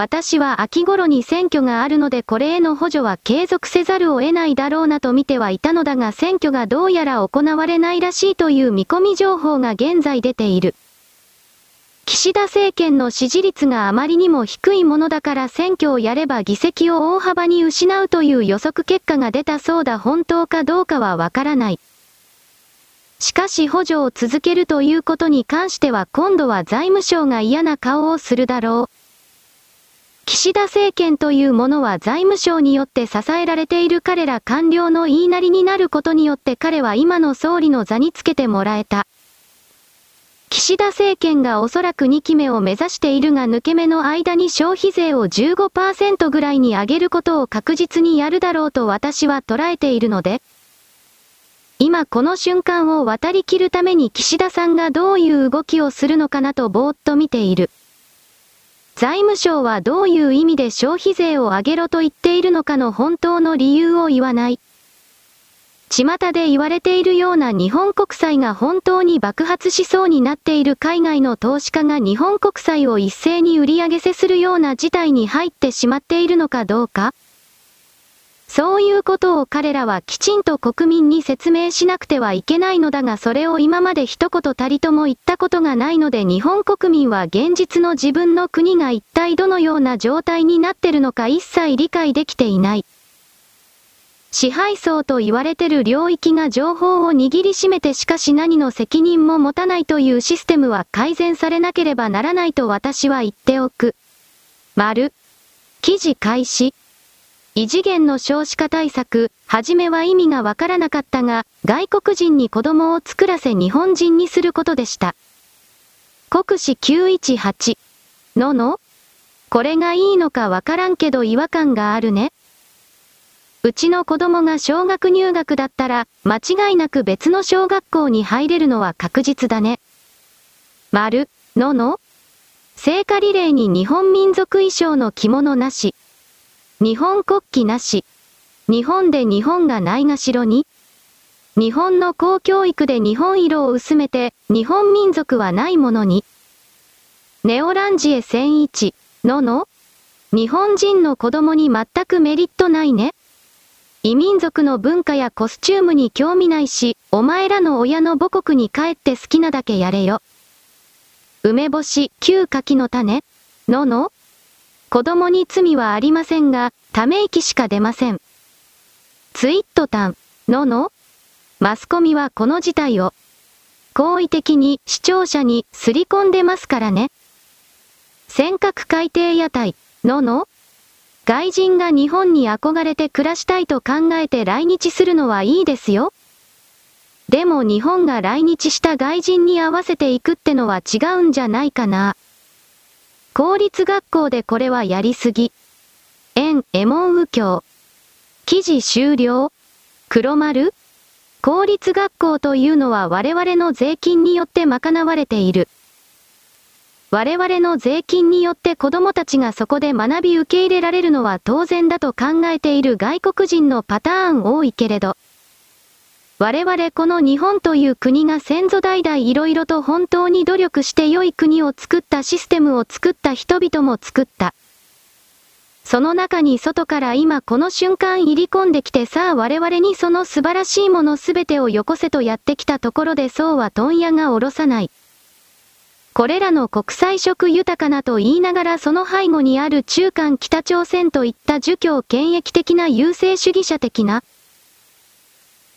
私は秋頃に選挙があるのでこれへの補助は継続せざるを得ないだろうなと見てはいたのだが選挙がどうやら行われないらしいという見込み情報が現在出ている。岸田政権の支持率があまりにも低いものだから選挙をやれば議席を大幅に失うという予測結果が出たそうだ本当かどうかはわからない。しかし補助を続けるということに関しては今度は財務省が嫌な顔をするだろう。岸田政権というものは財務省によって支えられている彼ら官僚の言いなりになることによって彼は今の総理の座につけてもらえた。岸田政権がおそらく2期目を目指しているが抜け目の間に消費税を15%ぐらいに上げることを確実にやるだろうと私は捉えているので、今この瞬間を渡り切るために岸田さんがどういう動きをするのかなとぼーっと見ている。財務省はどういう意味で消費税を上げろと言っているのかの本当の理由を言わない。巷で言われているような日本国債が本当に爆発しそうになっている海外の投資家が日本国債を一斉に売り上げせするような事態に入ってしまっているのかどうかそういうことを彼らはきちんと国民に説明しなくてはいけないのだがそれを今まで一言たりとも言ったことがないので日本国民は現実の自分の国が一体どのような状態になってるのか一切理解できていない。支配層と言われてる領域が情報を握りしめてしかし何の責任も持たないというシステムは改善されなければならないと私は言っておく。丸。記事開始。異次元の少子化対策、はじめは意味がわからなかったが、外国人に子供を作らせ日本人にすることでした。国史918。のの？これがいいのかわからんけど違和感があるね。うちの子供が小学入学だったら、間違いなく別の小学校に入れるのは確実だね。丸、のの？聖火リレーに日本民族衣装の着物なし。日本国旗なし。日本で日本がないがしろに日本の公教育で日本色を薄めて、日本民族はないものに。ネオランジエ1001、のの日本人の子供に全くメリットないね。異民族の文化やコスチュームに興味ないし、お前らの親の母国に帰って好きなだけやれよ。梅干し、旧柿の種のの子供に罪はありませんが、ため息しか出ません。ツイットタン、ののマスコミはこの事態を、好意的に視聴者にすり込んでますからね。尖閣海底屋台、のの外人が日本に憧れて暮らしたいと考えて来日するのはいいですよ。でも日本が来日した外人に合わせていくってのは違うんじゃないかな。公立学校でこれはやりすぎ。円、エモン右京。記事終了黒丸公立学校というのは我々の税金によって賄われている。我々の税金によって子供たちがそこで学び受け入れられるのは当然だと考えている外国人のパターン多いけれど。我々この日本という国が先祖代々いろいろと本当に努力して良い国を作ったシステムを作った人々も作った。その中に外から今この瞬間入り込んできてさあ我々にその素晴らしいものすべてをよこせとやってきたところでそうは問屋が下ろさない。これらの国際色豊かなと言いながらその背後にある中間北朝鮮といった儒教権益的な優勢主義者的な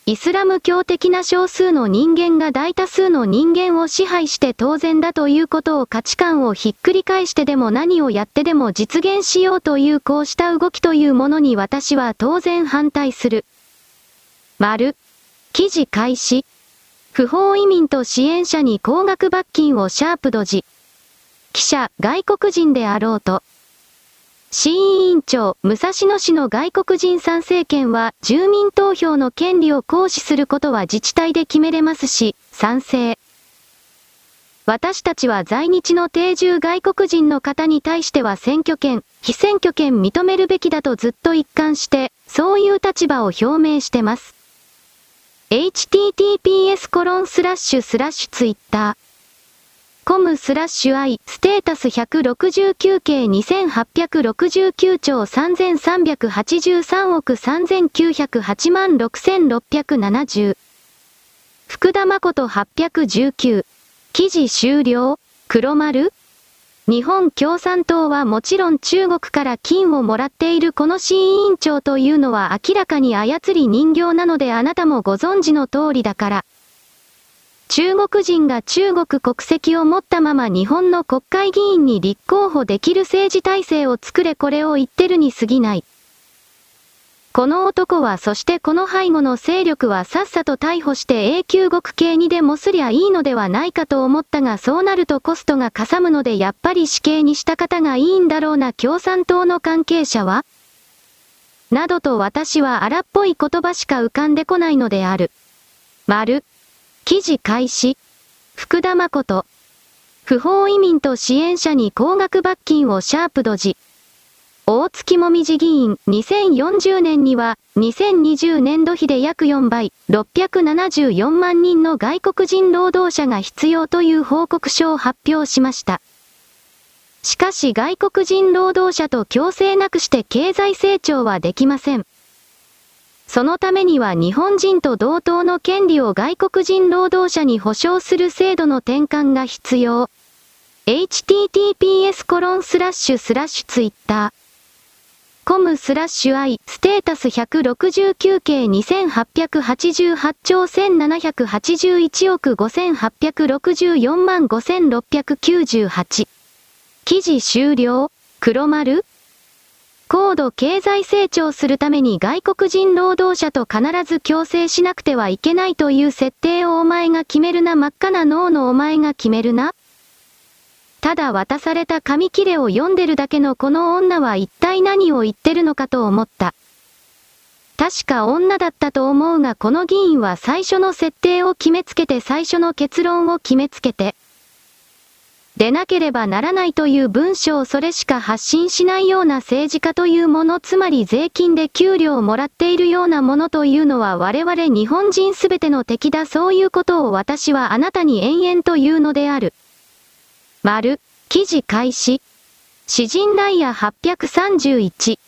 イスラム教的な少数の人間が大多数の人間を支配して当然だということを価値観をひっくり返してでも何をやってでも実現しようというこうした動きというものに私は当然反対する。丸。記事開始。不法移民と支援者に高額罰金をシャープドジ。記者、外国人であろうと。市委員長、武蔵野市の外国人参政権は、住民投票の権利を行使することは自治体で決めれますし、賛成。私たちは在日の定住外国人の方に対しては選挙権、非選挙権認めるべきだとずっと一貫して、そういう立場を表明してます。https コロンスラッシュスラッシュツイッターコムスラッシュ i ステータス169系2869兆3383億3908万6670福田誠819記事終了。黒丸。日本共産党はもちろん中国から金をもらっているこの市委員長というのは明らかに操り人形なのであなたもご存知の通りだから。中国人が中国国籍を持ったまま日本の国会議員に立候補できる政治体制を作れこれを言ってるに過ぎない。この男はそしてこの背後の勢力はさっさと逮捕して永久極刑にでもすりゃいいのではないかと思ったがそうなるとコストがかさむのでやっぱり死刑にした方がいいんだろうな共産党の関係者は？などと私は荒っぽい言葉しか浮かんでこないのである。丸。記事開始。福田誠。不法移民と支援者に高額罰金をシャープドジ。大月もみじ議員、2040年には、2020年度比で約4倍、674万人の外国人労働者が必要という報告書を発表しました。しかし外国人労働者と共生なくして経済成長はできません。そのためには日本人と同等の権利を外国人労働者に保障する制度の転換が必要。https コロンスラッシュスラッシュツイッター。コムスラッシュ i ステータス169系2888兆1781億5864万5698。記事終了黒丸高度経済成長するために外国人労働者と必ず共生しなくてはいけないという設定をお前が決めるな真っ赤な脳のお前が決めるなただ渡された紙切れを読んでるだけのこの女は一体何を言ってるのかと思った。確か女だったと思うがこの議員は最初の設定を決めつけて最初の結論を決めつけて、でなければならないという文章をそれしか発信しないような政治家というものつまり税金で給料をもらっているようなものというのは我々日本人すべての敵だそういうことを私はあなたに延々と言うのである。丸、記事開始。詩人ダイヤ831。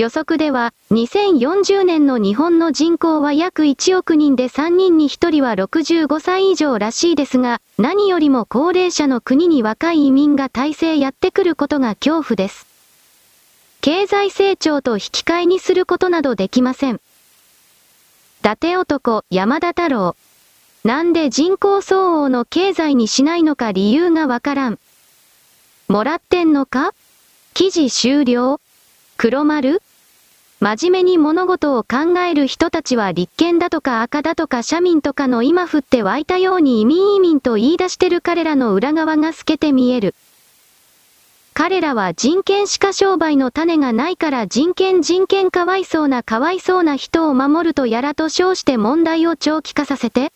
予測では、2040年の日本の人口は約1億人で3人に1人は65歳以上らしいですが、何よりも高齢者の国に若い移民が大勢やってくることが恐怖です。経済成長と引き換えにすることなどできません。伊達男、山田太郎。なんで人口相応の経済にしないのか理由がわからん。もらってんのか？記事終了？黒丸？真面目に物事を考える人たちは立憲だとか赤だとか庶民とかの今降って湧いたように移民移民と言い出してる彼らの裏側が透けて見える。彼らは人権しか商売の種がないから人権人権かわいそうなかわいそうな人を守るとやらと称して問題を長期化させて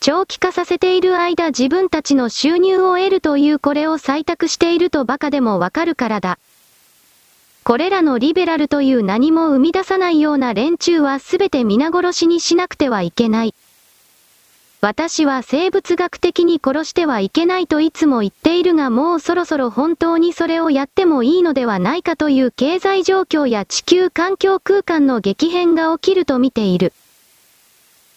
長期化させている間自分たちの収入を得るというこれを採択しているとバカでもわかるからだ。これらのリベラルという何も生み出さないような連中はすべて皆殺しにしなくてはいけない。私は生物学的に殺してはいけないといつも言っているがもうそろそろ本当にそれをやってもいいのではないかという経済状況や地球環境空間の激変が起きると見ている。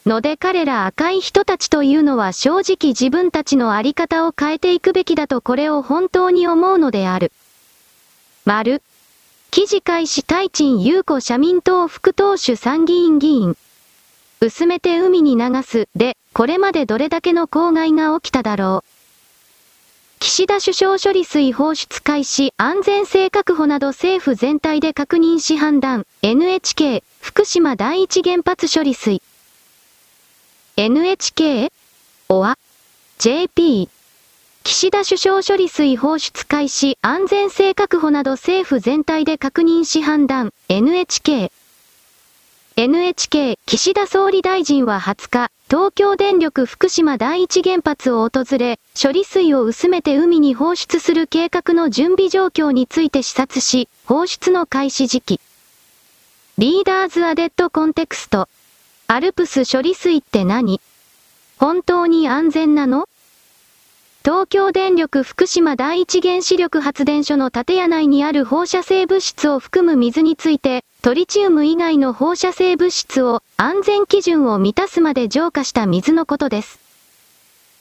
ので彼ら赤い人たちというのは正直自分たちのあり方を変えていくべきだとこれを本当に思うのである。丸。記事開始大陳優子社民党副党首参議院議員。薄めて海に流す、で、これまでどれだけの公害が起きただろう。岸田首相処理水放出開始、安全性確保など政府全体で確認し判断、NHK、福島第一原発処理水。NHK? おわ ?JP? 岸田首相処理水放出開始、安全性確保など政府全体で確認し判断、NHK。NHK、岸田総理大臣は20日、東京電力福島第一原発を訪れ、処理水を薄めて海に放出する計画の準備状況について視察し、放出の開始時期。Readers added context。 ALPS 処理水って何？本当に安全なの？東京電力福島第一原子力発電所の建屋内にある放射性物質を含む水について、トリチウム以外の放射性物質を安全基準を満たすまで浄化した水のことです。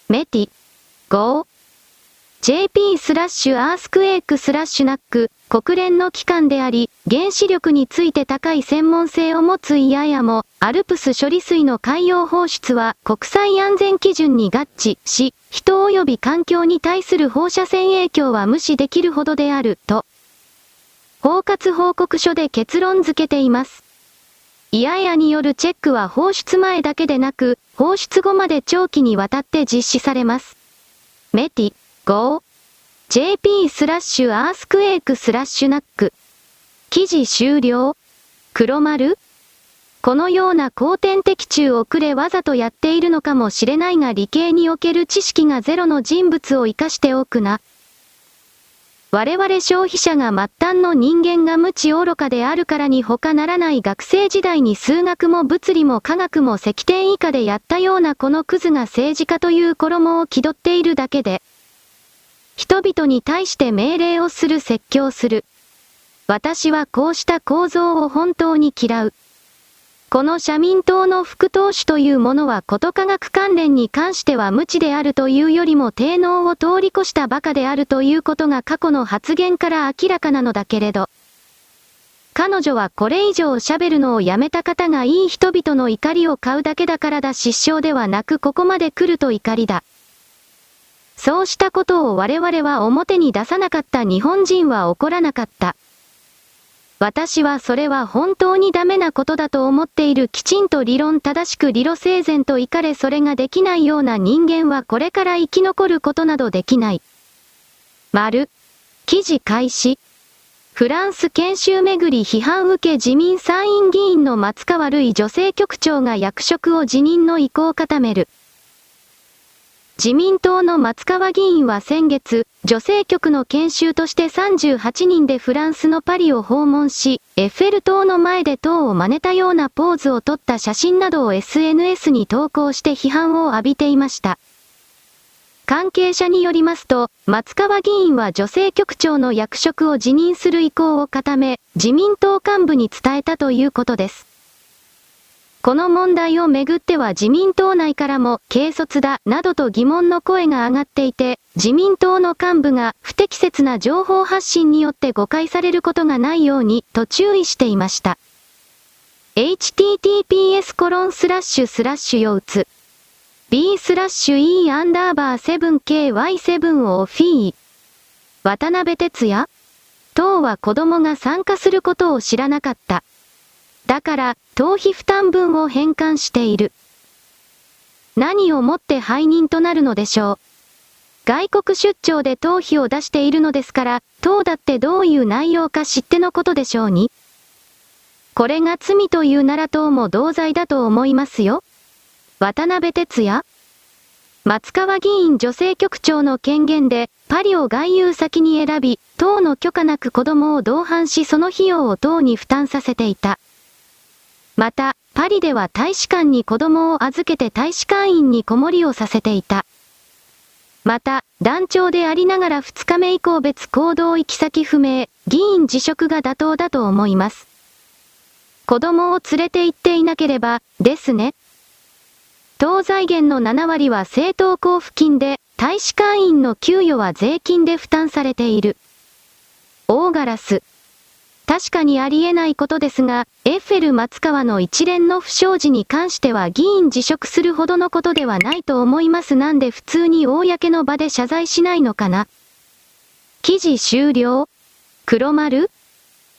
METI、go、JP スラッシュ earthquake スラッシュ nuc、国連の機関であり、原子力について高い専門性を持つ IAEA も、 ALPS 処理水の海洋放出は国際安全基準に合致し、人及び環境に対する放射線影響は無視できるほどである、と。包括報告書で結論付けています。 IAEA によるチェックは放出前だけでなく、放出後まで長期にわたって実施されます。メティ Go jp スラッシュアースクエイクスラッシュナック記事終了黒丸このような後天的中をくれわざとやっているのかもしれないが理系における知識がゼロの人物を活かしておくな。我々消費者が末端の人間が無知愚かであるからに他ならない学生時代に数学も物理も科学も石点以下でやったようなこのクズが政治家という衣を気取っているだけで、人々に対して命令をする説教する。私はこうした構造を本当に嫌う。この社民党の副党首というものはこと科学関連に関しては無知であるというよりも低能を通り越した馬鹿であるということが過去の発言から明らかなのだけれど。彼女はこれ以上喋るのをやめた方がいい人々の怒りを買うだけだからだ失笑ではなくここまで来ると怒りだ。そうしたことを我々は表に出さなかった日本人は怒らなかった。私はそれは本当にダメなことだと思っているきちんと理論正しく理路整然と怒れそれができないような人間はこれから生き残ることなどできない。丸。記事開始。フランス研修めぐり批判受け自民参院議員の松川るい女性局長が役職を辞任の意向を固める。自民党の松川議員は先月、女性局の研修として38人でフランスのパリを訪問し、エッフェル塔の前で塔を真似たようなポーズを撮った写真などを SNS に投稿して批判を浴びていました。関係者によりますと、松川議員は女性局長の役職を辞任する意向を固め、自民党幹部に伝えたということです。この問題をめぐっては自民党内からも軽率だなどと疑問の声が上がっていて、自民党の幹部が不適切な情報発信によって誤解されることがないようにと注意していました。https コロンスラッシュスラッシュ腰痛 b スラッシュ e アンダーバー 7ky7 をフィー渡辺哲也？党は子供が参加することを知らなかった。だから、党費負担分を返還している。何をもって背任となるのでしょう。外国出張で党費を出しているのですから、党だってどういう内容か知ってのことでしょうに。これが罪というなら党も同罪だと思いますよ。渡辺哲也松川議員女性局長の権限で、パリを外遊先に選び、党の許可なく子供を同伴しその費用を党に負担させていた。また、パリでは大使館に子供を預けて大使館員に子守りをさせていた。また、団長でありながら2日目以降別行動行き先不明、議員辞職が妥当だと思います。子供を連れて行っていなければ、ですね。当財源の7割は政党交付金で、大使館員の給与は税金で負担されている。大ガラス。確かにありえないことですが、エッフェル松川の一連の不祥事に関しては議員辞職するほどのことではないと思いますなんで普通に公の場で謝罪しないのかな。記事終了黒丸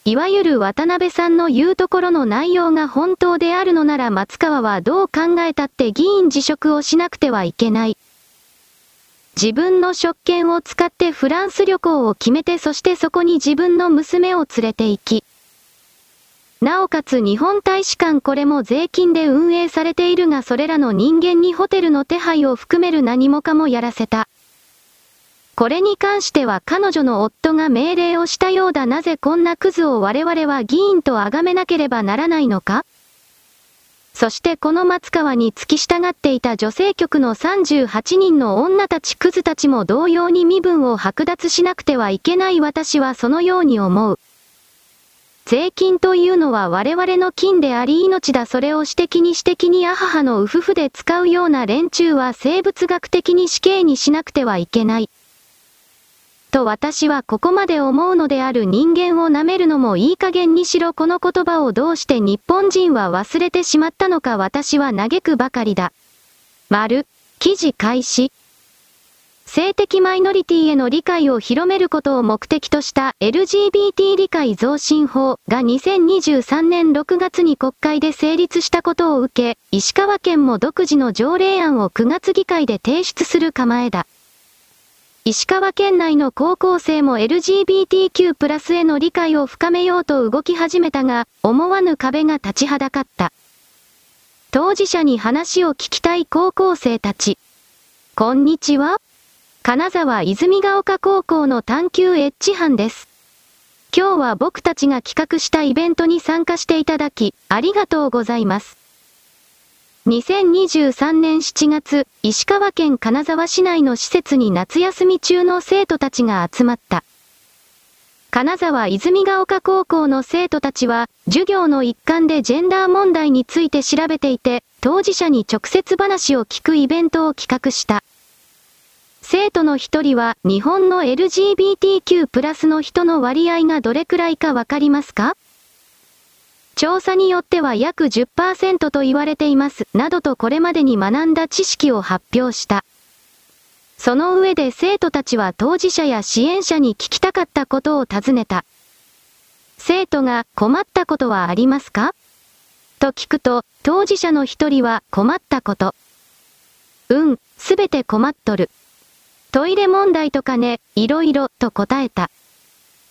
いわゆる渡辺さんの言うところの内容が本当であるのなら松川はどう考えたって議員辞職をしなくてはいけない。自分の職権を使ってフランス旅行を決めてそしてそこに自分の娘を連れて行き、なおかつ日本大使館これも税金で運営されているがそれらの人間にホテルの手配を含める何もかもやらせた。これに関しては彼女の夫が命令をしたようだなぜこんなクズを我々は議員と崇めなければならないのか？そしてこの松川に付き従っていた女性局の38人の女たちクズたちも同様に身分を剥奪しなくてはいけない私はそのように思う。税金というのは我々の金であり命だそれを私的に私的にアハハのウフフで使うような連中は生物学的に死刑にしなくてはいけない。と私はここまで思うのである人間を舐めるのもいい加減にしろこの言葉をどうして日本人は忘れてしまったのか私は嘆くばかりだ。丸、記事開始。性的マイノリティへの理解を広めることを目的とした LGBT 理解増進法が2023年6月に国会で成立したことを受け、石川県も独自の条例案を9月議会で提出する構えだ。石川県内の高校生も LGBTQ+ プラスへの理解を深めようと動き始めたが、思わぬ壁が立ちはだかった。当事者に話を聞きたい高校生たち。こんにちは金沢泉ヶ丘高校の探求エッジ班です。今日は僕たちが企画したイベントに参加していただき、ありがとうございます。2023年7月、石川県金沢市内の施設に夏休み中の生徒たちが集まった。金沢泉ヶ丘高校の生徒たちは、授業の一環でジェンダー問題について調べていて、当事者に直接話を聞くイベントを企画した。生徒の一人は、日本の LGBTQ+ プラスの人の割合がどれくらいかわかりますか？調査によっては約10%と言われています、などとこれまでに学んだ知識を発表した。その上で生徒たちは当事者や支援者に聞きたかったことを尋ねた。生徒が困ったことはありますか？と聞くと、当事者の一人は困ったこと。うん、すべて困っとる。トイレ問題とかね、いろいろと答えた。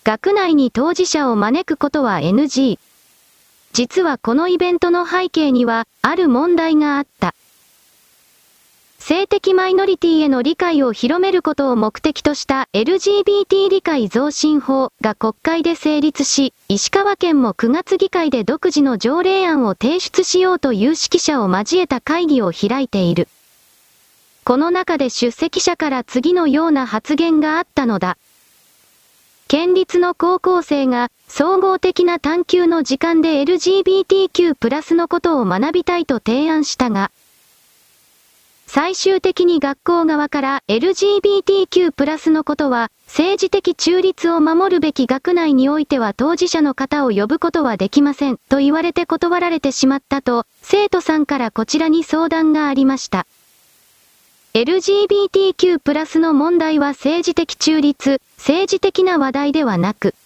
学内に当事者を招くことは NG。実はこのイベントの背景には、ある問題があった。性的マイノリティへの理解を広めることを目的とした LGBT 理解増進法が国会で成立し、石川県も9月議会で独自の条例案を提出しようという指揮者を交えた会議を開いている。この中で出席者から次のような発言があったのだ。県立の高校生が総合的な探求の時間で LGBTQ+ プラスのことを学びたいと提案したが、最終的に学校側から LGBTQ+ プラスのことは政治的中立を守るべき学内においては当事者の方を呼ぶことはできませんと言われて断られてしまったと生徒さんからこちらに相談がありました。LGBTQ+ プラスの問題は政治的中立、政治的な話題ではなく、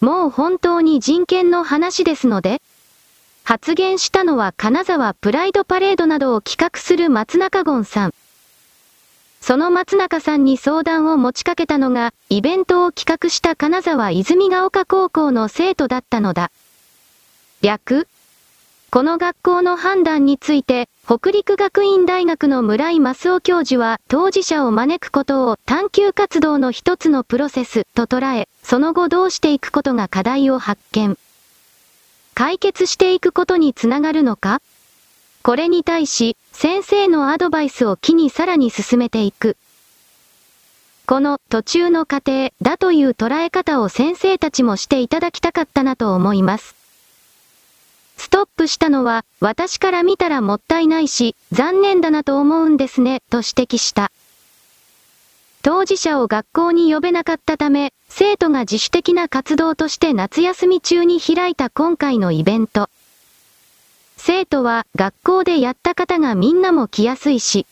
もう本当に人権の話ですので、発言したのは金沢プライドパレードなどを企画する松中ゴンさん。その松中さんに相談を持ちかけたのが、イベントを企画した金沢泉ヶ丘高校の生徒だったのだ。略この学校の判断について、北陸学院大学の村井正夫教授は、当事者を招くことを探求活動の一つのプロセスと捉え、その後どうしていくことが課題を発見。解決していくことにつながるのか？これに対し、先生のアドバイスを機にさらに進めていく。この途中の過程だという捉え方を先生たちもしていただきたかったなと思います。ストップしたのは、私から見たらもったいないし、残念だなと思うんですね、と指摘した。当事者を学校に呼べなかったため、生徒が自主的な活動として夏休み中に開いた今回のイベント。生徒は学校でやった方がみんなも来やすいし、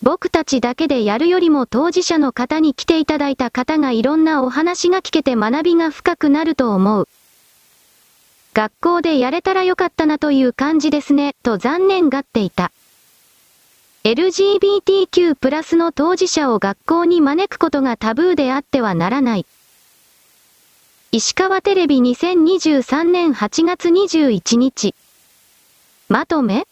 僕たちだけでやるよりも当事者の方に来ていただいた方がいろんなお話が聞けて学びが深くなると思う。学校でやれたらよかったなという感じですね、と残念がっていた。LGBTQ+ プラスの当事者を学校に招くことがタブーであってはならない。石川テレビ2023年8月21日。まとめ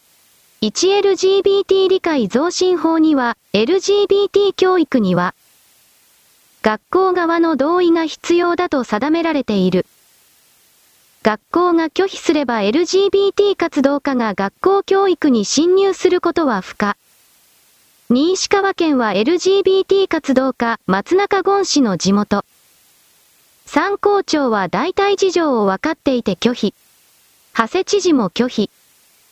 1LGBT 理解増進法には、LGBT 教育には、学校側の同意が必要だと定められている。学校が拒否すれば LGBT 活動家が学校教育に侵入することは不可。新石川県は LGBT 活動家、松中ゴン氏の地元。参校長は大体事情を分かっていて拒否。長谷知事も拒否。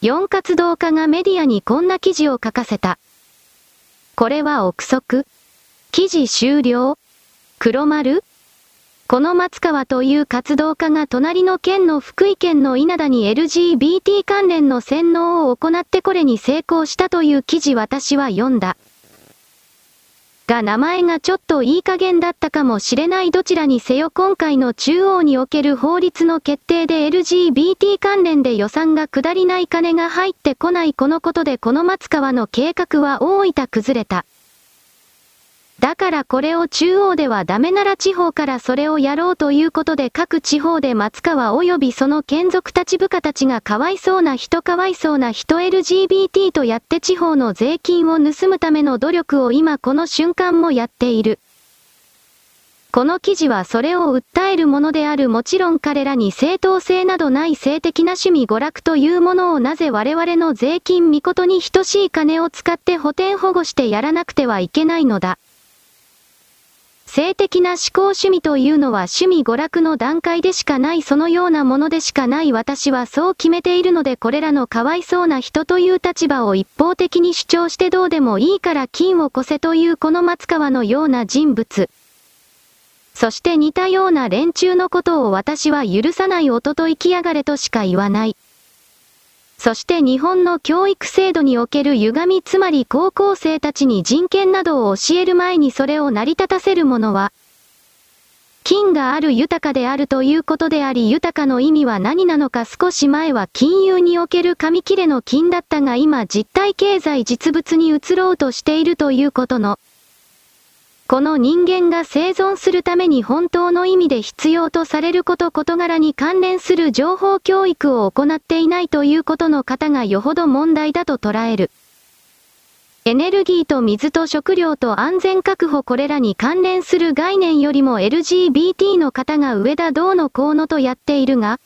4活動家がメディアにこんな記事を書かせた。これは憶測記事終了黒丸この松川という活動家が隣の県の福井県の稲田に LGBT 関連の洗脳を行ってこれに成功したという記事私は読んだ。が名前がちょっといい加減だったかもしれないどちらにせよ今回の中央における法律の決定で LGBT 関連で予算が下りない金が入ってこないこのことでこの松川の計画は大分崩れた。だからこれを中央ではダメなら地方からそれをやろうということで各地方で松川及びその眷属立部下たちがかわいそうな人かわいそうな人 LGBT とやって地方の税金を盗むための努力を今この瞬間もやっている。この記事はそれを訴えるものであるもちろん彼らに正当性などない性的な趣味娯楽というものをなぜ我々の税金見事に等しい金を使って補填保護してやらなくてはいけないのだ。性的な思考趣味というのは趣味娯楽の段階でしかないそのようなものでしかない私はそう決めているのでこれらのかわいそうな人という立場を一方的に主張してどうでもいいから金を越せというこの松川のような人物。そして似たような連中のことを私は許さない音と生きやがれとしか言わない。そして日本の教育制度における歪みつまり高校生たちに人権などを教える前にそれを成り立たせるものは、金がある豊かであるということであり豊かの意味は何なのか少し前は金融における紙切れの金だったが今実体経済実物に移ろうとしているということの、この人間が生存するために本当の意味で必要とされること事柄に関連する情報教育を行っていないということの方がよほど問題だと捉える。エネルギーと水と食料と安全確保これらに関連する概念よりも LGBT の方が上田どうのこうのとやっているが、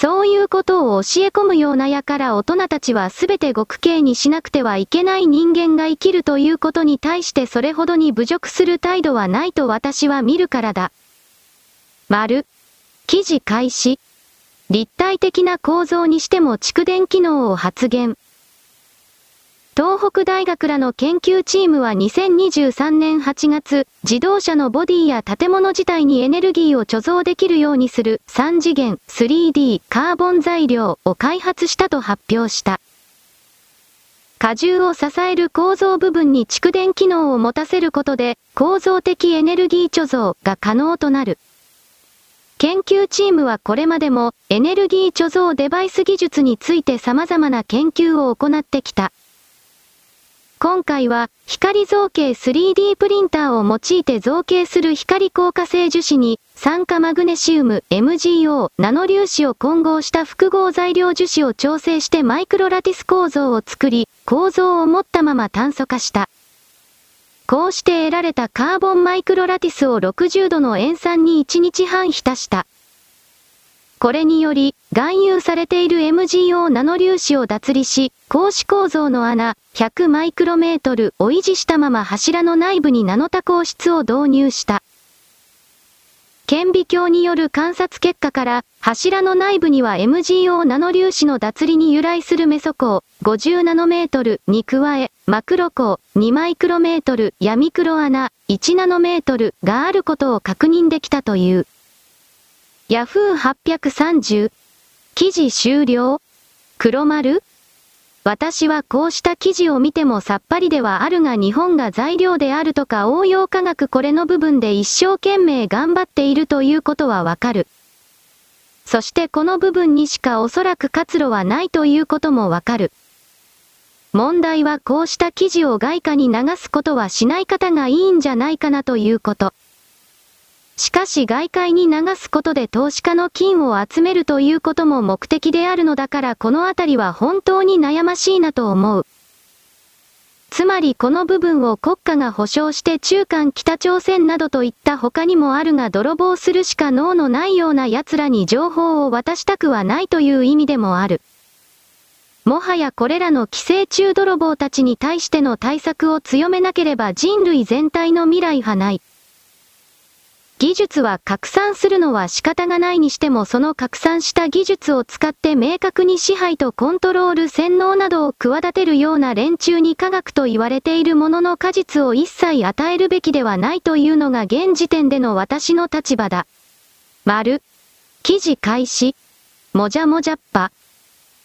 そういうことを教え込むようなやから大人たちは全て極刑にしなくてはいけない人間が生きるということに対してそれほどに侮辱する態度はないと私は見るからだ。丸。記事開始。立体的な構造にしても蓄電機能を発現。東北大学らの研究チームは2023年8月、自動車のボディや建物自体にエネルギーを貯蔵できるようにする3次元 3D カーボン材料を開発したと発表した。荷重を支える構造部分に蓄電機能を持たせることで、構造的エネルギー貯蔵が可能となる。研究チームはこれまでもエネルギー貯蔵デバイス技術について様々な研究を行ってきた。今回は、光造形 3D プリンターを用いて造形する光硬化性樹脂に、酸化マグネシウム MgO ナノ粒子を混合した複合材料樹脂を調整してマイクロラティス構造を作り、構造を持ったまま炭素化した。こうして得られたカーボンマイクロラティスを60度の塩酸に1日半浸した。これにより、含有されている MgO ナノ粒子を脱離し、格子構造の穴、100マイクロメートルを維持したまま柱の内部にナノ多孔質を導入した。顕微鏡による観察結果から、柱の内部には MGO ナノ粒子の脱離に由来するメソ鋼50ナノメートルに加え、マクロ鋼2マイクロメートルやミクロ穴1ナノメートルがあることを確認できたという。Yahoo830 記事終了黒丸私はこうした記事を見てもさっぱりではあるが日本が材料であるとか応用科学これの部分で一生懸命頑張っているということはわかる。そしてこの部分にしかおそらく活路はないということもわかる。問題はこうした記事を外貨に流すことはしない方がいいんじゃないかなということ。しかし外界に流すことで投資家の金を集めるということも目的であるのだからこのあたりは本当に悩ましいなと思う。つまりこの部分を国家が保障して中間北朝鮮などといった他にもあるが泥棒するしか脳のないような奴らに情報を渡したくはないという意味でもある。もはやこれらの寄生虫泥棒たちに対しての対策を強めなければ人類全体の未来はない。技術は拡散するのは仕方がないにしてもその拡散した技術を使って明確に支配とコントロール洗脳などを企てるような連中に科学と言われているものの果実を一切与えるべきではないというのが現時点での私の立場だ。丸。記事開始。もじゃもじゃっぱ。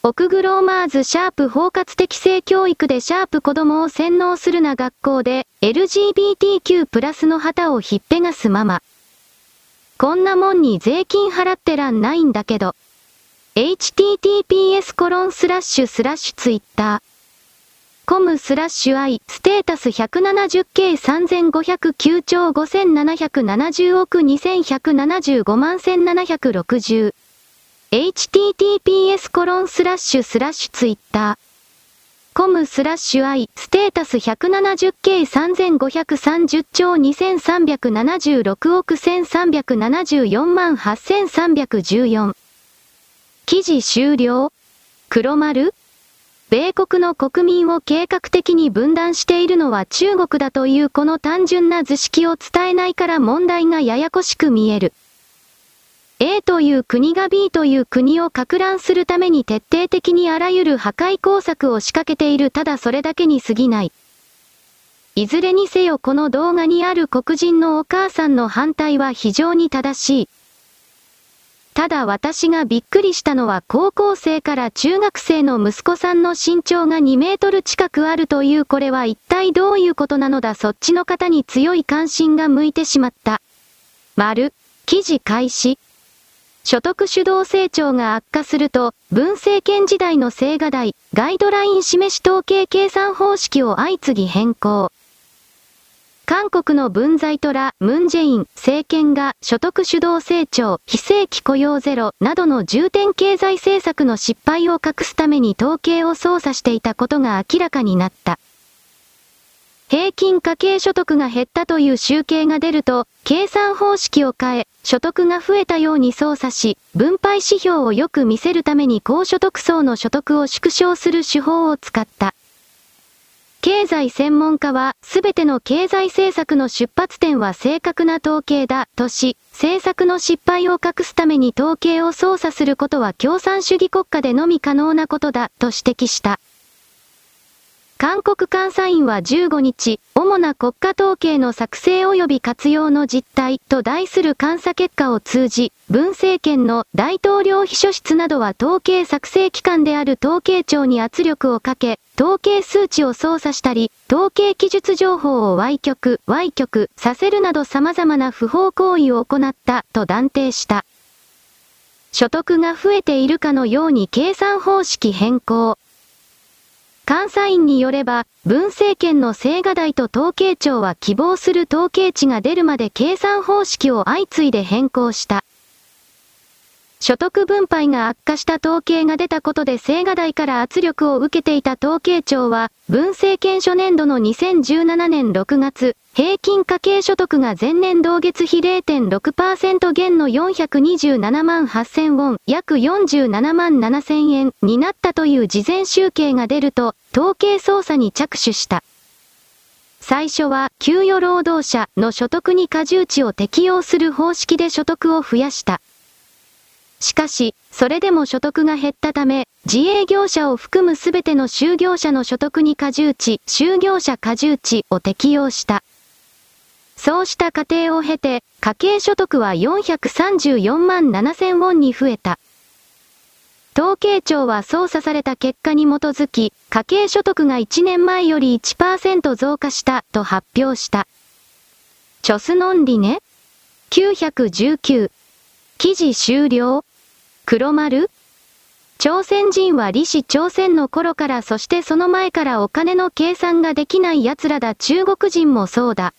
奥グローマーズシャープ包括的性教育でシャープ子供を洗脳するな学校で LGBTQ プラスの旗をひっぺがすママ。こんなもんに税金払ってらんないんだけど。https コロンスラッシュスラッシュツイッター。コムスラッシュ i ステータス 170K3509 兆5770億2175万1760。https コロンスラッシュスラッシュツイッター。コムスラッシュ i ステータス 170K3530 兆2376億1374万8314。記事終了黒丸米国の国民を計画的に分断しているのは中国だというこの単純な図式を伝えないから問題がややこしく見える。A という国が B という国を拡乱するために徹底的にあらゆる破壊工作を仕掛けているただそれだけに過ぎない。いずれにせよこの動画にある黒人のお母さんの反対は非常に正しい。ただ私がびっくりしたのは高校生から中学生の息子さんの身長が2メートル近くあるというこれは一体どういうことなのだそっちの方に強い関心が向いてしまった。丸、記事開始。所得主導成長が悪化すると、文政権時代の青瓦台、ガイドライン示し統計計算方式を相次ぎ変更。韓国の文在トラ、ムンジェイン政権が所得主導成長、非正規雇用ゼロなどの重点経済政策の失敗を隠すために統計を操作していたことが明らかになった。平均家計所得が減ったという集計が出ると、計算方式を変え、所得が増えたように操作し、分配指標をよく見せるために高所得層の所得を縮小する手法を使った。経済専門家は、すべての経済政策の出発点は正確な統計だ、とし、政策の失敗を隠すために統計を操作することは共産主義国家でのみ可能なことだ、と指摘した。韓国監査院は15日、主な国家統計の作成及び活用の実態と題する監査結果を通じ、文政権の大統領秘書室などは統計作成機関である統計庁に圧力をかけ、統計数値を操作したり、統計記述情報を歪曲、歪曲させるなど様々な不法行為を行ったと断定した。所得が増えているかのように計算方式変更。監査院によれば、文政権の青瓦台と統計庁は希望する統計値が出るまで計算方式を相次いで変更した。所得分配が悪化した統計が出たことで青瓦台から圧力を受けていた統計庁は、文政権初年度の2017年6月、平均家計所得が前年同月比0.6%減の427万8000ウォン、約47万7000円になったという事前集計が出ると、統計操作に着手した。最初は給与労働者の所得に過重値を適用する方式で所得を増やした。しかし、それでも所得が減ったため、自営業者を含むすべての就業者の所得に過重値、就業者過重値を適用した。そうした過程を経て、家計所得は434万7000ウォンに増えた。統計庁は操作された結果に基づき、家計所得が1年前より1%増加したと発表した。チョスノンリネ ?919。記事終了黒丸朝鮮人は李氏朝鮮の頃からそしてその前からお金の計算ができない奴らだ中国人もそうだ。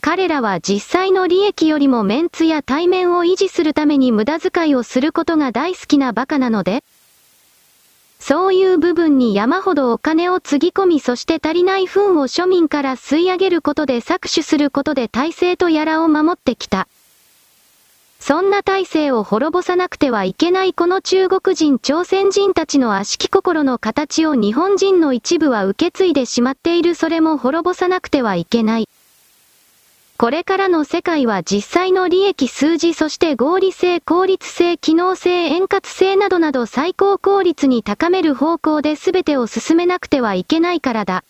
彼らは実際の利益よりもメンツや対面を維持するために無駄遣いをすることが大好きな馬鹿なのでそういう部分に山ほどお金をつぎ込みそして足りない糞を庶民から吸い上げることで搾取することで体制とやらを守ってきた。そんな体制を滅ぼさなくてはいけないこの中国人朝鮮人たちの悪しき心の形を日本人の一部は受け継いでしまっているそれも滅ぼさなくてはいけない。これからの世界は実際の利益数字そして合理性、効率性、機能性、円滑性などなど最高効率に高める方向で全てを進めなくてはいけないからだ。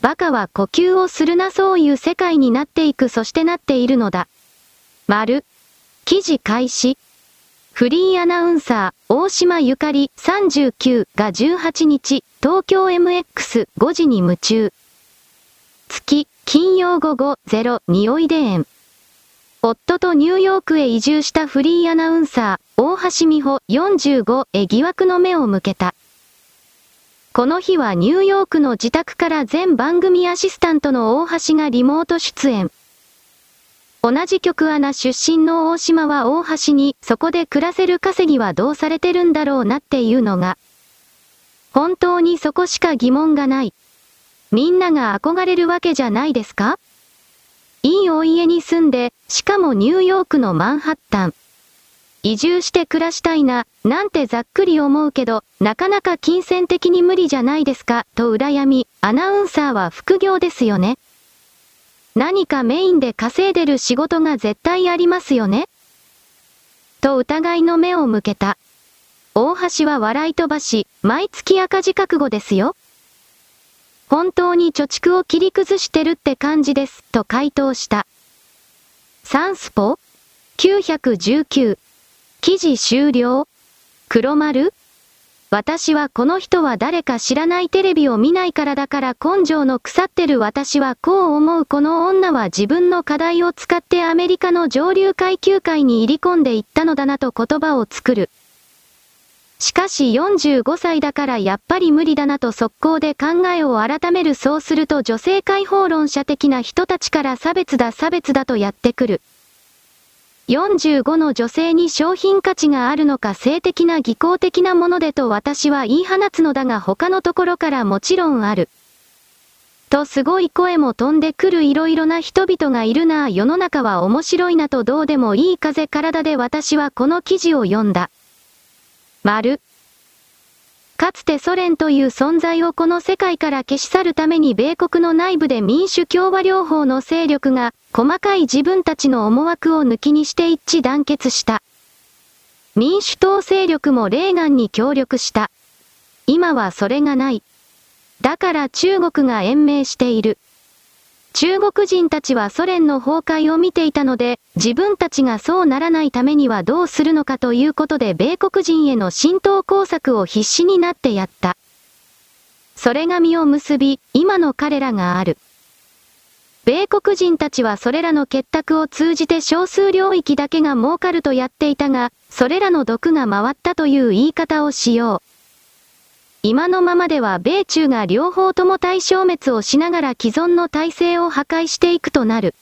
バカは呼吸をするなそういう世界になっていくそしてなっているのだ。丸。記事開始。フリーアナウンサー、大島ゆかり39が18日、東京 MX5 時に夢中。月、金曜午後0、匂いで園。夫とニューヨークへ移住したフリーアナウンサー、大橋美穂45へ疑惑の目を向けた。この日はニューヨークの自宅から全番組アシスタントの大橋がリモート出演。同じ局アナ出身の大島は大橋に、そこで暮らせる稼ぎはどうされてるんだろうなっていうのが。本当にそこしか疑問がない。みんなが憧れるわけじゃないですか？いいお家に住んで、しかもニューヨークのマンハッタン。移住して暮らしたいな、なんてざっくり思うけど、なかなか金銭的に無理じゃないですか、と羨み、アナウンサーは副業ですよね。何かメインで稼いでる仕事が絶対ありますよねと疑いの目を向けた。大橋は笑い飛ばし、毎月赤字覚悟ですよ。本当に貯蓄を切り崩してるって感じです、と回答した。サンスポ ?919。記事終了？黒丸？私はこの人は誰か知らないテレビを見ないからだから根性の腐ってる私はこう思うこの女は自分の課題を使ってアメリカの上流階級界に入り込んでいったのだなと言葉を作る。しかし45歳だからやっぱり無理だなと速攻で考えを改めるそうすると女性解放論者的な人たちから差別だ差別だとやってくる。45の女性に商品価値があるのか性的な技巧的なものでと私は言い放つのだが他のところからもちろんある。とすごい声も飛んでくる色々な人々がいるな世の中は面白いなとどうでもいい風体で私はこの記事を読んだ。丸。かつてソ連という存在をこの世界から消し去るために米国の内部で民主共和両方の勢力が細かい自分たちの思惑を抜きにして一致団結した。民主党勢力もレーガンに協力した。今はそれがない。だから中国が延命している。中国人たちはソ連の崩壊を見ていたので、自分たちがそうならないためにはどうするのかということで米国人への浸透工作を必死になってやった。それが実を結び、今の彼らがある。米国人たちはそれらの結託を通じて少数領域だけが儲かるとやっていたが、それらの毒が回ったという言い方をしよう。今のままでは米中が両方とも対消滅をしながら既存の体制を破壊していくとなる。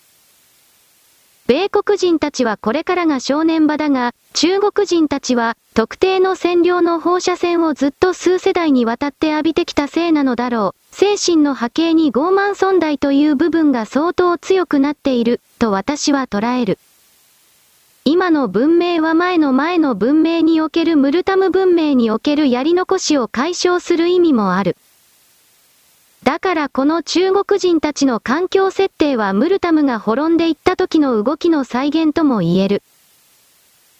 米国人たちはこれからが正念場だが、中国人たちは特定の占領の放射線をずっと数世代にわたって浴びてきたせいなのだろう。精神の波形に傲慢存在という部分が相当強くなっている、と私は捉える。今の文明は前の前の文明におけるムルタム文明におけるやり残しを解消する意味もある。だからこの中国人たちの環境設定はムルタムが滅んでいった時の動きの再現とも言える。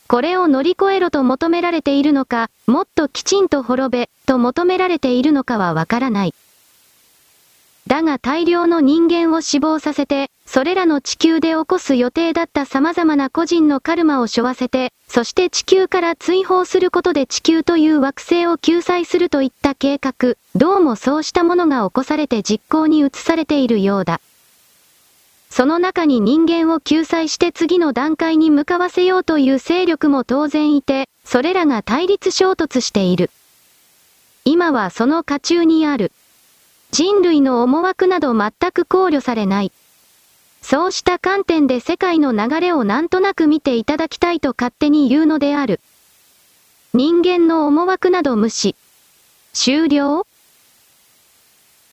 これを乗り越えろと求められているのか、もっときちんと滅べ、と求められているのかはわからない。だが大量の人間を死亡させて、それらの地球で起こす予定だった様々な個人のカルマを背負わせて、そして地球から追放することで地球という惑星を救済するといった計画、どうもそうしたものが起こされて実行に移されているようだ。その中に人間を救済して次の段階に向かわせようという勢力も当然いて、それらが対立衝突している。今はその渦中にある。人類の思惑など全く考慮されない。そうした観点で世界の流れをなんとなく見ていただきたいと勝手に言うのである。人間の思惑など無視。終了？